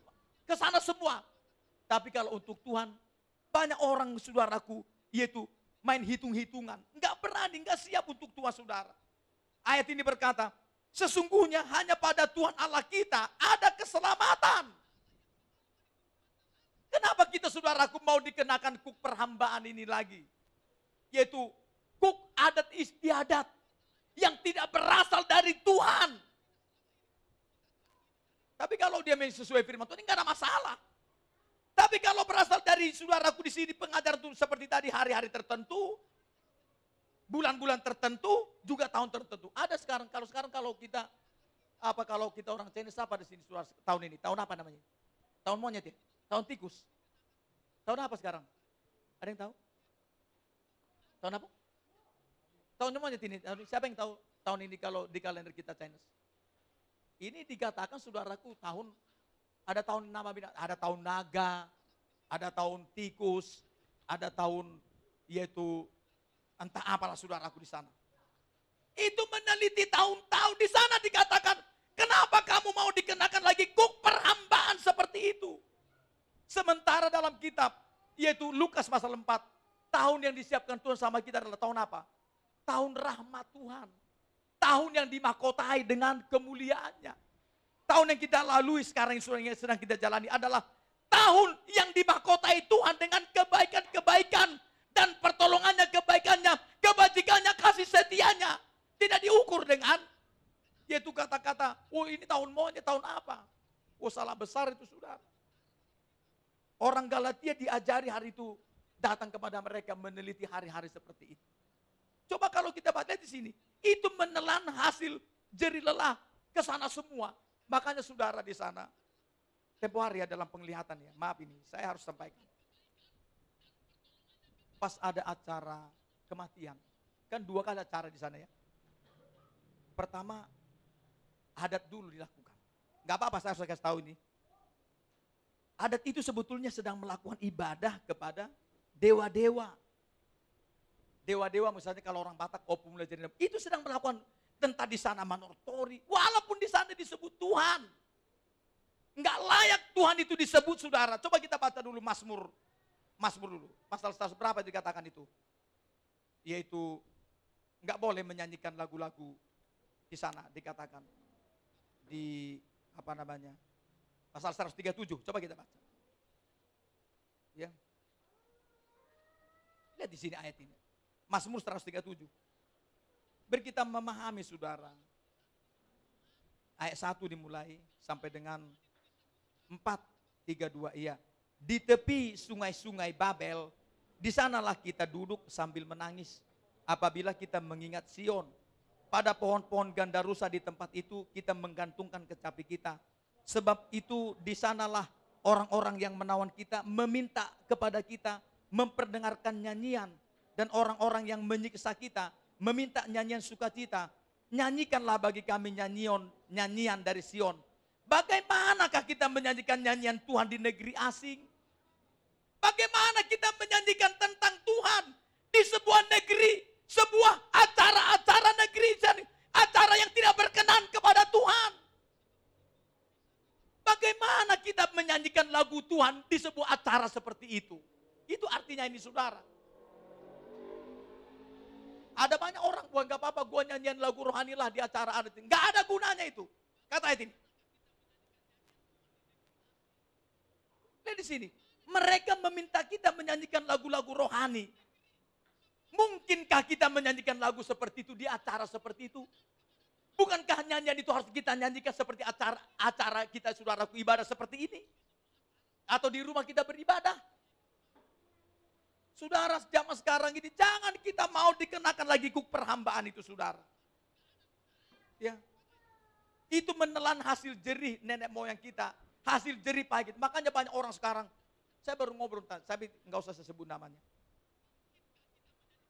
ke sana semua. Tapi kalau untuk Tuhan, banyak orang saudaraku, yaitu main hitung-hitungan. Enggak berani, enggak siap untuk Tuhan saudara. Ayat ini berkata, sesungguhnya hanya pada Tuhan Allah kita ada keselamatan. Kenapa kita saudaraku mau dikenakan kuk perhambaan ini lagi? Yaitu kuk adat istiadat yang tidak berasal dari Tuhan. Tapi kalau dia sesuai firman Tuhan, ini enggak ada masalah. Tapi kalau berasal dari saudaraku di sini pengajar itu seperti tadi hari-hari tertentu, bulan-bulan tertentu, juga tahun tertentu. Ada sekarang kalau sekarang kalau kita apa kalau kita orang Chinese apa di sini saudara tahun ini? Tahun apa namanya? Tahun monyet ya? Tahun tikus. Tahun apa sekarang? Ada yang tahu? Tahun apa? Tahun monyet ini. Siapa yang tahu tahun ini kalau di kalender kita Chinese? Ini dikatakan saudaraku tahun ada tahun nama binatang, ada tahun naga, ada tahun tikus, ada tahun yaitu entah apalah saudaraku di sana. Itu meneliti tahun-tahun di sana dikatakan, kenapa kamu mau dikenakan lagi kuk perhambaan seperti itu? Sementara dalam kitab, yaitu Lukas pasal 4, tahun yang disiapkan Tuhan sama kita adalah tahun apa? Tahun rahmat Tuhan. Tahun yang dimakotai dengan kemuliaannya Tahun yang kita lalui sekarang yang sedang kita jalani adalah tahun yang dimahkotai Tuhan dengan kebaikan-kebaikan dan pertolongannya, kebaikannya, kebajikannya, kasih setianya. Tidak diukur dengan yaitu kata-kata, oh ini tahun maunya tahun apa? Oh salah besar itu sudah. Orang Galatia diajari hari itu datang kepada mereka meneliti hari-hari seperti itu. Coba kalau kita baca di sini, itu menelan hasil jeri lelah ke sana semua. Makanya saudara di sana, tempo hari ya dalam penglihatan ya, maaf ini, saya harus sampaikan. Pas ada acara kematian, kan dua kali acara di sana ya. Pertama, adat dulu dilakukan. Gak apa-apa saya harus kasih tahu ini. Adat itu sebetulnya sedang melakukan ibadah kepada dewa-dewa. Dewa-dewa misalnya kalau orang Batak, opung jadi itu sedang melakukan Tentang di sana manortori, walaupun di sana disebut Tuhan. Enggak layak Tuhan itu disebut saudara. Coba kita baca dulu Mazmur. Mazmur dulu. Pasal 100 berapa dikatakan itu? Yaitu enggak boleh menyanyikan lagu-lagu di sana dikatakan. Di apa namanya? Pasal 137. Coba kita baca. Ya. Lihat di sini ayat ini. Mazmur 137. Biar kita memahami saudara. Ayat 1 dimulai sampai dengan 4, 3, 2, iya. Di tepi sungai-sungai Babel, di sanalah kita duduk sambil menangis. Apabila kita mengingat Sion, pada pohon-pohon gandarusa di tempat itu kita menggantungkan kecapi kita. Sebab itu di sanalah orang-orang yang menawan kita meminta kepada kita memperdengarkan nyanyian dan orang-orang yang menyiksa kita meminta nyanyian sukacita, nyanyikanlah bagi kami nyanyian nyanyian dari Sion. Bagaimanakah kita menyanyikan nyanyian Tuhan di negeri asing? Bagaimana kita menyanyikan tentang Tuhan di sebuah negeri, sebuah acara-acara negeri, acara yang tidak berkenan kepada Tuhan? Bagaimana kita menyanyikan lagu Tuhan di sebuah acara seperti itu? Itu artinya ini saudara. Ada banyak orang, gua nggak apa-apa, gua nyanyian lagu rohani lah di acara adat. Nggak ada gunanya itu. Kata ayat ini. Lihat di sini. Mereka meminta kita menyanyikan lagu-lagu rohani. Mungkinkah kita menyanyikan lagu seperti itu di acara seperti itu? Bukankah nyanyian itu harus kita nyanyikan seperti acara acara kita saudaraku ibadah seperti ini? Atau di rumah kita beribadah? Saudara, zaman sekarang ini jangan kita mau dikenakan lagi kuk perhambaan itu, saudara. Ya. Itu menelan hasil jerih nenek moyang kita, hasil jerih pahit. Makanya banyak orang sekarang, saya baru ngobrol, saya nggak usah sebut namanya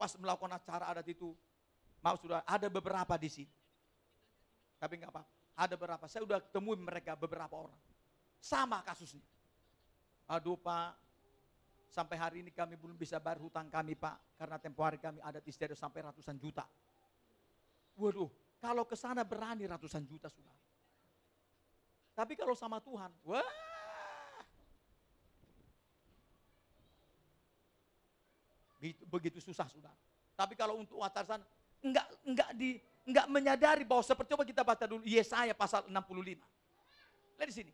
pas melakukan acara adat itu, maaf sudah ada beberapa di sini. Tapi nggak apa, ada beberapa. Saya udah temui mereka beberapa orang. Sama kasusnya. Aduh Pak, sampai hari ini kami belum bisa bayar hutang kami Pak, karena tempo hari kami ada istiadat sampai ratusan juta. Waduh, kalau ke sana berani ratusan juta sudah. Tapi kalau sama Tuhan, wah begitu susah sudah. Tapi kalau untuk watasan enggak enggak di enggak menyadari bahwa seperti coba kita baca dulu Yesaya pasal 65. Lihat di sini.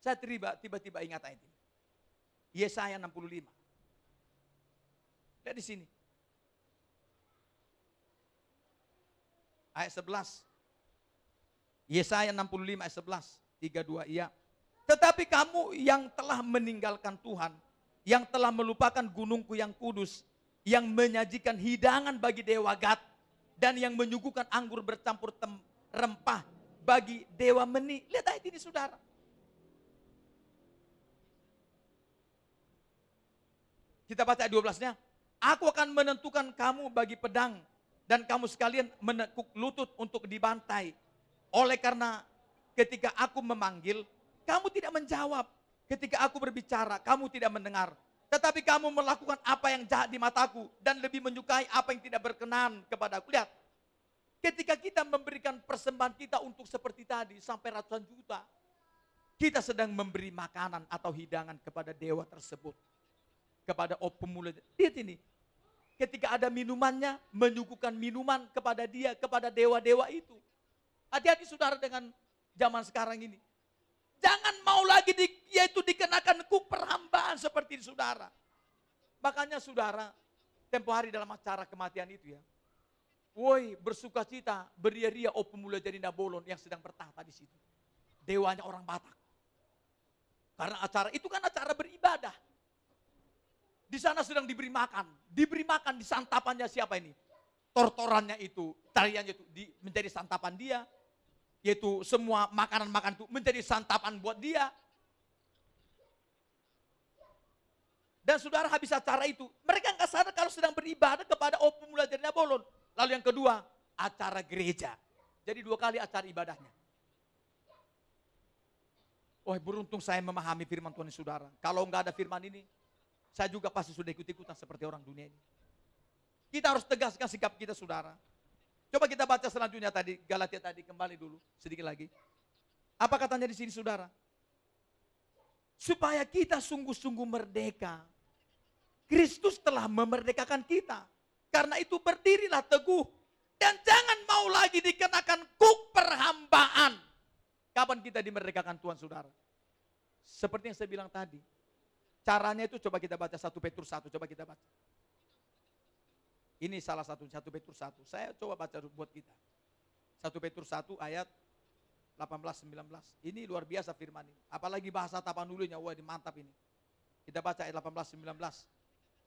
Saya tiba tiba-tiba ingat ayat ini. Yesaya 65. Lihat di sini. Ayat 11. Yesaya 65 ayat 11. 32 iya. Tetapi kamu yang telah meninggalkan Tuhan yang telah melupakan gunungku yang kudus, yang menyajikan hidangan bagi dewa Gad, dan yang menyuguhkan anggur bercampur tem, rempah bagi dewa meni. Lihat ayat ini saudara. Kita baca ayat 12-nya. Aku akan menentukan kamu bagi pedang dan kamu sekalian menekuk lutut untuk dibantai. Oleh karena ketika aku memanggil, kamu tidak menjawab. Ketika aku berbicara, kamu tidak mendengar. Tetapi kamu melakukan apa yang jahat di mataku dan lebih menyukai apa yang tidak berkenan kepada aku. Lihat, ketika kita memberikan persembahan kita untuk seperti tadi sampai ratusan juta, kita sedang memberi makanan atau hidangan kepada dewa tersebut. Kepada opemula. Lihat ini, ketika ada minumannya, menyuguhkan minuman kepada dia, kepada dewa-dewa itu. Hati-hati saudara dengan zaman sekarang ini. Jangan mau lagi di, yaitu dikenakan ku perhambaan seperti saudara. Makanya saudara, tempo hari dalam acara kematian itu ya. Woi bersuka cita, beria-ria oh pemula jadi Nabolon yang sedang bertahta di situ. Dewanya orang Batak. Karena acara itu kan acara beribadah. Di sana sedang diberi makan. Diberi makan di santapannya siapa ini? Tortorannya itu, tariannya itu di, menjadi santapan dia yaitu semua makanan-makanan itu menjadi santapan buat dia. Dan saudara habis acara itu, mereka nggak sadar kalau sedang beribadah kepada Pemuda Jadi Bolon. Lalu yang kedua, acara gereja. Jadi dua kali acara ibadahnya. Oh beruntung saya memahami firman Tuhan saudara. Kalau nggak ada firman ini, saya juga pasti sudah ikut-ikutan seperti orang dunia ini. Kita harus tegaskan sikap kita saudara. Coba kita baca selanjutnya tadi, Galatia tadi, kembali dulu sedikit lagi. Apa katanya di sini saudara? Supaya kita sungguh-sungguh merdeka. Kristus telah memerdekakan kita. Karena itu berdirilah teguh. Dan jangan mau lagi dikenakan kuk perhambaan. Kapan kita dimerdekakan Tuhan saudara? Seperti yang saya bilang tadi. Caranya itu coba kita baca 1 Petrus 1, coba kita baca. Ini salah satu, satu Petrus 1. Saya coba baca buat kita. Satu Petrus 1 ayat 18-19. Ini luar biasa firman ini. Apalagi bahasa Tapanulunya, wah ini mantap ini. Kita baca ayat 18-19.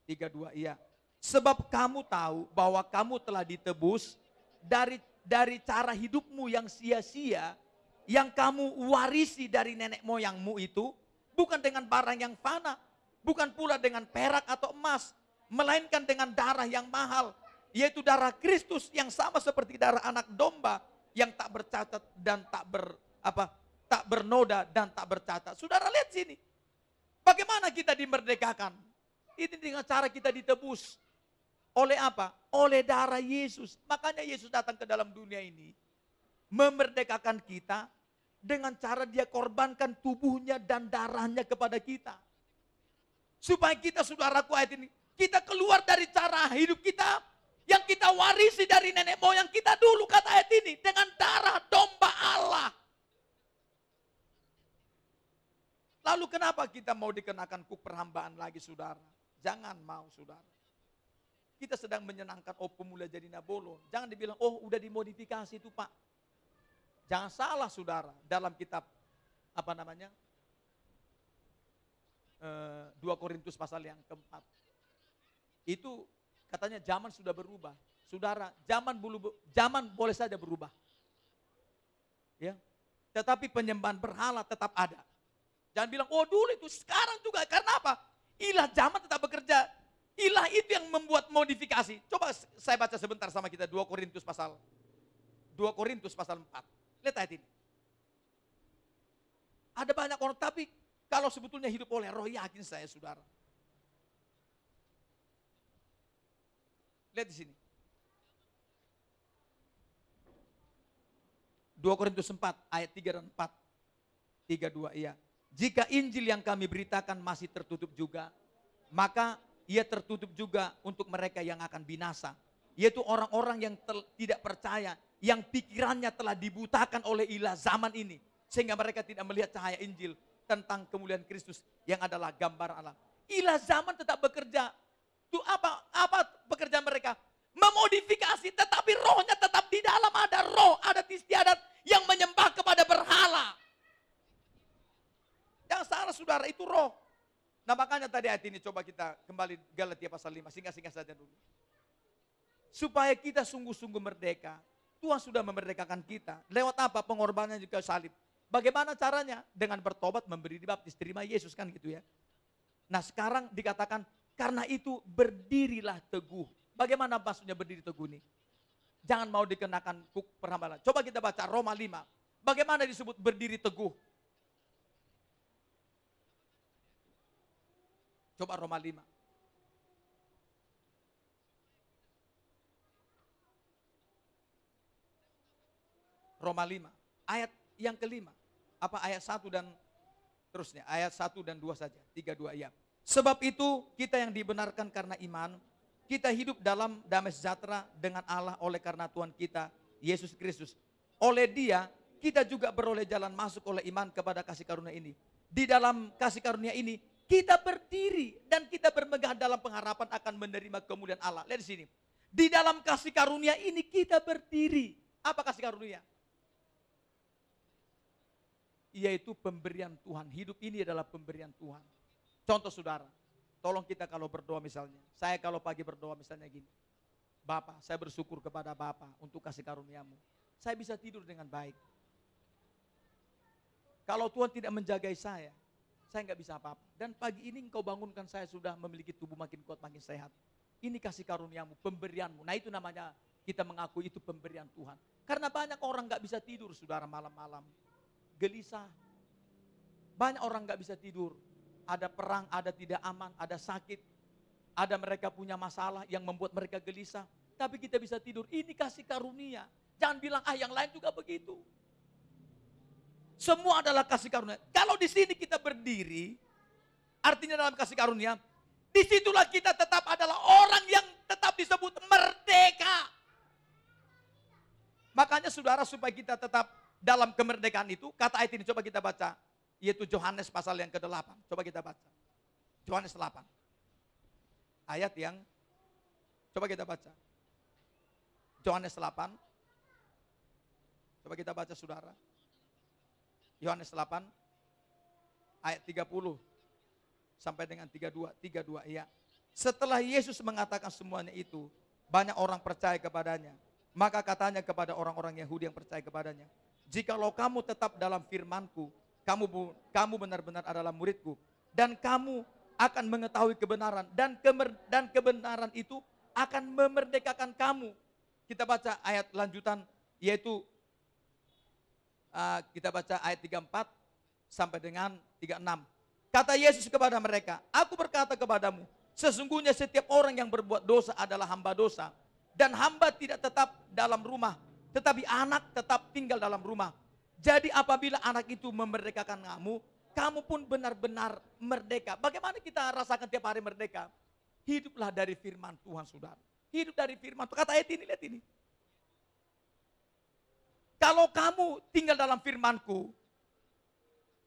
32, iya. Sebab kamu tahu bahwa kamu telah ditebus dari dari cara hidupmu yang sia-sia yang kamu warisi dari nenek moyangmu itu bukan dengan barang yang fana, bukan pula dengan perak atau emas, melainkan dengan darah yang mahal, yaitu darah Kristus yang sama seperti darah anak domba yang tak bercacat dan tak ber apa tak bernoda dan tak bercacat. Saudara lihat sini. Bagaimana kita dimerdekakan? Ini dengan cara kita ditebus. Oleh apa? Oleh darah Yesus. Makanya Yesus datang ke dalam dunia ini memerdekakan kita dengan cara dia korbankan tubuhnya dan darahnya kepada kita. Supaya kita saudaraku ayat ini kita keluar dari cara hidup kita Yang kita warisi dari nenek moyang kita dulu kata ayat ini. Dengan darah domba Allah. Lalu kenapa kita mau dikenakan kuk perhambaan lagi saudara? Jangan mau saudara. Kita sedang menyenangkan oh pemula jadi nabolon. Jangan dibilang oh udah dimodifikasi itu pak. Jangan salah saudara dalam kitab apa namanya? Eh, 2 Korintus pasal yang keempat. Itu katanya zaman sudah berubah. Saudara, zaman bulu zaman boleh saja berubah. Ya. Tetapi penyembahan berhala tetap ada. Jangan bilang, oh dulu itu sekarang juga. Karena apa? Ilah zaman tetap bekerja. Ilah itu yang membuat modifikasi. Coba saya baca sebentar sama kita 2 Korintus pasal 2 Korintus pasal 4. Lihat ayat ini. Ada banyak orang, tapi kalau sebetulnya hidup oleh roh, yakin saya saudara. Lihat di sini. 2 Korintus 4 ayat 3 dan 4. 3 2 iya. Jika Injil yang kami beritakan masih tertutup juga, maka ia tertutup juga untuk mereka yang akan binasa, yaitu orang-orang yang tidak percaya, yang pikirannya telah dibutakan oleh ilah zaman ini, sehingga mereka tidak melihat cahaya Injil tentang kemuliaan Kristus yang adalah gambar Allah. Ilah zaman tetap bekerja. Itu apa apa pekerjaan mereka? Memodifikasi, tetapi rohnya tetap di dalam ada roh, ada istiadat yang menyembah kepada saudara itu roh. Nah makanya tadi ayat ini coba kita kembali Galatia pasal 5, singkat-singkat saja dulu. Supaya kita sungguh-sungguh merdeka. Tuhan sudah memerdekakan kita. Lewat apa? Pengorbanan juga salib. Bagaimana caranya? Dengan bertobat, memberi dibaptis, terima Yesus kan gitu ya. Nah sekarang dikatakan, karena itu berdirilah teguh. Bagaimana maksudnya berdiri teguh ini? Jangan mau dikenakan kuk perhambalan. Coba kita baca Roma 5. Bagaimana disebut berdiri teguh? Coba Roma 5. Roma 5. Ayat yang kelima. Apa ayat 1 dan terusnya. Ayat 1 dan 2 saja. 3, 2 ayat. Sebab itu kita yang dibenarkan karena iman. Kita hidup dalam damai sejahtera dengan Allah oleh karena Tuhan kita. Yesus Kristus. Oleh dia kita juga beroleh jalan masuk oleh iman kepada kasih karunia ini. Di dalam kasih karunia ini kita berdiri dan kita bermegah dalam pengharapan akan menerima kemuliaan Allah. Lihat di sini. Di dalam kasih karunia ini kita berdiri. Apa kasih karunia? Yaitu pemberian Tuhan. Hidup ini adalah pemberian Tuhan. Contoh saudara, tolong kita kalau berdoa misalnya. Saya kalau pagi berdoa misalnya gini. Bapak, saya bersyukur kepada Bapak untuk kasih karuniamu. Saya bisa tidur dengan baik. Kalau Tuhan tidak menjagai saya, saya nggak bisa apa-apa. Dan pagi ini engkau bangunkan saya sudah memiliki tubuh makin kuat, makin sehat. Ini kasih karuniamu, pemberianmu. Nah itu namanya kita mengaku itu pemberian Tuhan. Karena banyak orang nggak bisa tidur, saudara malam-malam. Gelisah. Banyak orang nggak bisa tidur. Ada perang, ada tidak aman, ada sakit. Ada mereka punya masalah yang membuat mereka gelisah. Tapi kita bisa tidur. Ini kasih karunia. Jangan bilang, ah yang lain juga begitu. Semua adalah kasih karunia. Kalau di sini kita berdiri, artinya dalam kasih karunia, di situlah kita tetap adalah orang yang tetap disebut merdeka. Makanya saudara supaya kita tetap dalam kemerdekaan itu, kata ayat ini coba kita baca. Yaitu Yohanes pasal yang ke-8. Coba kita baca. Yohanes 8. Ayat yang, coba kita baca. Yohanes 8. Coba kita baca saudara. Yohanes 8 ayat 30 sampai dengan 32, 32 iya. Setelah Yesus mengatakan semuanya itu, banyak orang percaya kepadanya. Maka katanya kepada orang-orang Yahudi yang percaya kepadanya, "Jikalau kamu tetap dalam firman-Ku, kamu kamu benar-benar adalah muridku dan kamu akan mengetahui kebenaran dan kemer, dan kebenaran itu akan memerdekakan kamu." Kita baca ayat lanjutan yaitu uh, kita baca ayat 34 sampai dengan 36. Kata Yesus kepada mereka, aku berkata kepadamu, sesungguhnya setiap orang yang berbuat dosa adalah hamba dosa. Dan hamba tidak tetap dalam rumah, tetapi anak tetap tinggal dalam rumah. Jadi apabila anak itu memerdekakan kamu, kamu pun benar-benar merdeka. Bagaimana kita rasakan tiap hari merdeka? Hiduplah dari firman Tuhan saudara. Hidup dari firman. Kata ayat ini, lihat ini. Kalau kamu tinggal dalam firmanku,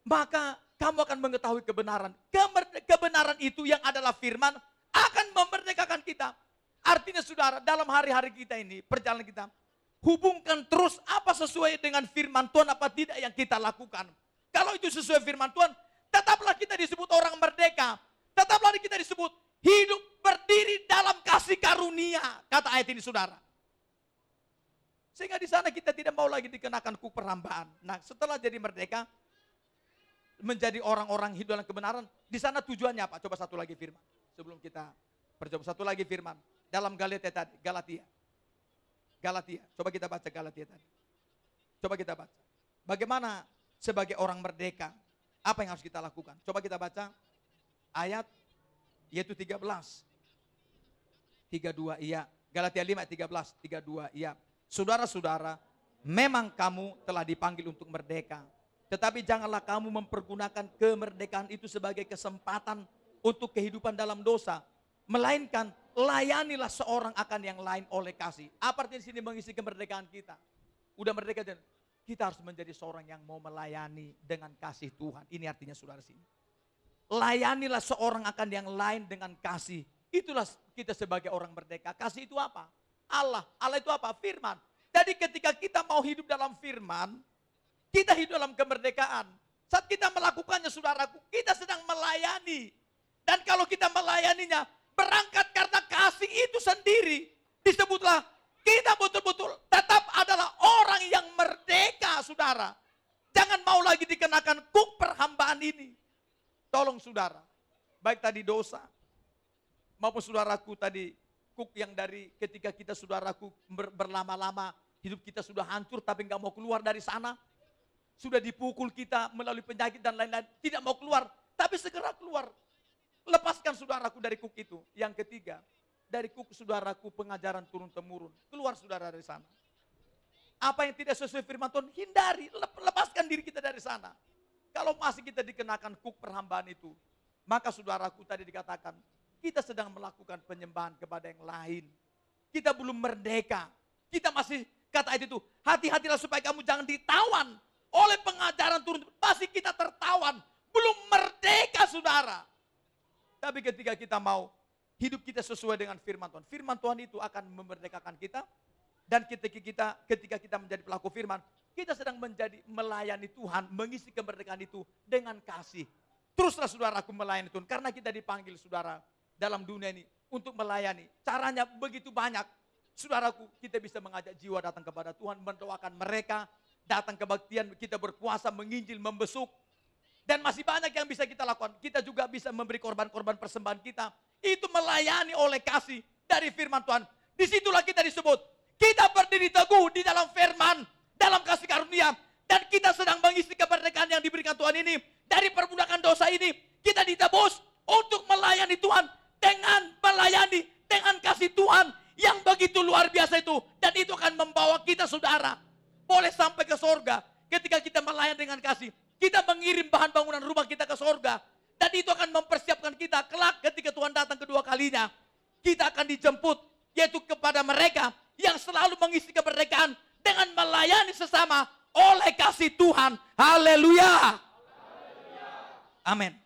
maka kamu akan mengetahui kebenaran. Kebenaran itu yang adalah firman akan memerdekakan kita. Artinya saudara, dalam hari-hari kita ini, perjalanan kita, hubungkan terus apa sesuai dengan firman Tuhan apa tidak yang kita lakukan. Kalau itu sesuai firman Tuhan, tetaplah kita disebut orang merdeka. Tetaplah kita disebut hidup berdiri dalam kasih karunia. Kata ayat ini saudara. Sehingga di sana kita tidak mau lagi dikenakan kuk perhambaan. Nah setelah jadi merdeka, menjadi orang-orang hidup dalam kebenaran, di sana tujuannya apa? Coba satu lagi firman. Sebelum kita percoba satu lagi firman. Dalam Galatia tadi, Galatia. Galatia, coba kita baca Galatia tadi. Coba kita baca. Bagaimana sebagai orang merdeka, apa yang harus kita lakukan? Coba kita baca ayat yaitu 13. 32 iya. Galatia 5 13, 32 iya. Saudara-saudara, memang kamu telah dipanggil untuk merdeka. Tetapi janganlah kamu mempergunakan kemerdekaan itu sebagai kesempatan untuk kehidupan dalam dosa. Melainkan layanilah seorang akan yang lain oleh kasih. Apa artinya di sini mengisi kemerdekaan kita? Udah merdeka dan kita harus menjadi seorang yang mau melayani dengan kasih Tuhan. Ini artinya saudara sini. Layanilah seorang akan yang lain dengan kasih. Itulah kita sebagai orang merdeka. Kasih itu apa? Allah. Allah itu apa? Firman. Jadi ketika kita mau hidup dalam firman, kita hidup dalam kemerdekaan. Saat kita melakukannya saudaraku, kita sedang melayani. Dan kalau kita melayaninya, berangkat karena kasih itu sendiri. Disebutlah, kita betul-betul tetap adalah orang yang merdeka saudara. Jangan mau lagi dikenakan kuk perhambaan ini. Tolong saudara, baik tadi dosa, maupun saudaraku tadi kuk yang dari ketika kita saudaraku berlama-lama hidup kita sudah hancur tapi nggak mau keluar dari sana sudah dipukul kita melalui penyakit dan lain-lain, tidak mau keluar, tapi segera keluar. Lepaskan saudaraku dari kuk itu. Yang ketiga, dari kuk saudaraku pengajaran turun-temurun. Keluar saudara dari sana. Apa yang tidak sesuai firman Tuhan, hindari, lepaskan diri kita dari sana. Kalau masih kita dikenakan kuk perhambaan itu, maka saudaraku tadi dikatakan, kita sedang melakukan penyembahan kepada yang lain. Kita belum merdeka. Kita masih, kata itu, hati-hatilah supaya kamu jangan ditawan oleh pengajaran turun. Pasti kita tertawan. Belum merdeka saudara. Tapi ketika kita mau hidup kita sesuai dengan firman Tuhan. Firman Tuhan itu akan memerdekakan kita. Dan ketika kita ketika kita menjadi pelaku firman kita sedang menjadi melayani Tuhan mengisi kemerdekaan itu dengan kasih. Teruslah saudaraku melayani Tuhan karena kita dipanggil saudara dalam dunia ini untuk melayani caranya begitu banyak saudaraku kita bisa mengajak jiwa datang kepada Tuhan mendoakan mereka datang kebaktian, kita berpuasa, menginjil, membesuk. Dan masih banyak yang bisa kita lakukan. Kita juga bisa memberi korban-korban persembahan kita. Itu melayani oleh kasih dari firman Tuhan. Di situlah kita disebut. Kita berdiri teguh di dalam firman, dalam kasih karunia. Dan kita sedang mengisi kemerdekaan yang diberikan Tuhan ini. Dari perbudakan dosa ini, kita ditebus untuk melayani Tuhan. Dengan melayani, dengan kasih Tuhan yang begitu luar biasa itu. Dan itu akan membawa kita saudara boleh sampai ke sorga ketika kita melayan dengan kasih. Kita mengirim bahan bangunan rumah kita ke sorga. Dan itu akan mempersiapkan kita kelak ketika Tuhan datang kedua kalinya. Kita akan dijemput yaitu kepada mereka yang selalu mengisi kemerdekaan dengan melayani sesama oleh kasih Tuhan. Haleluya. Amin.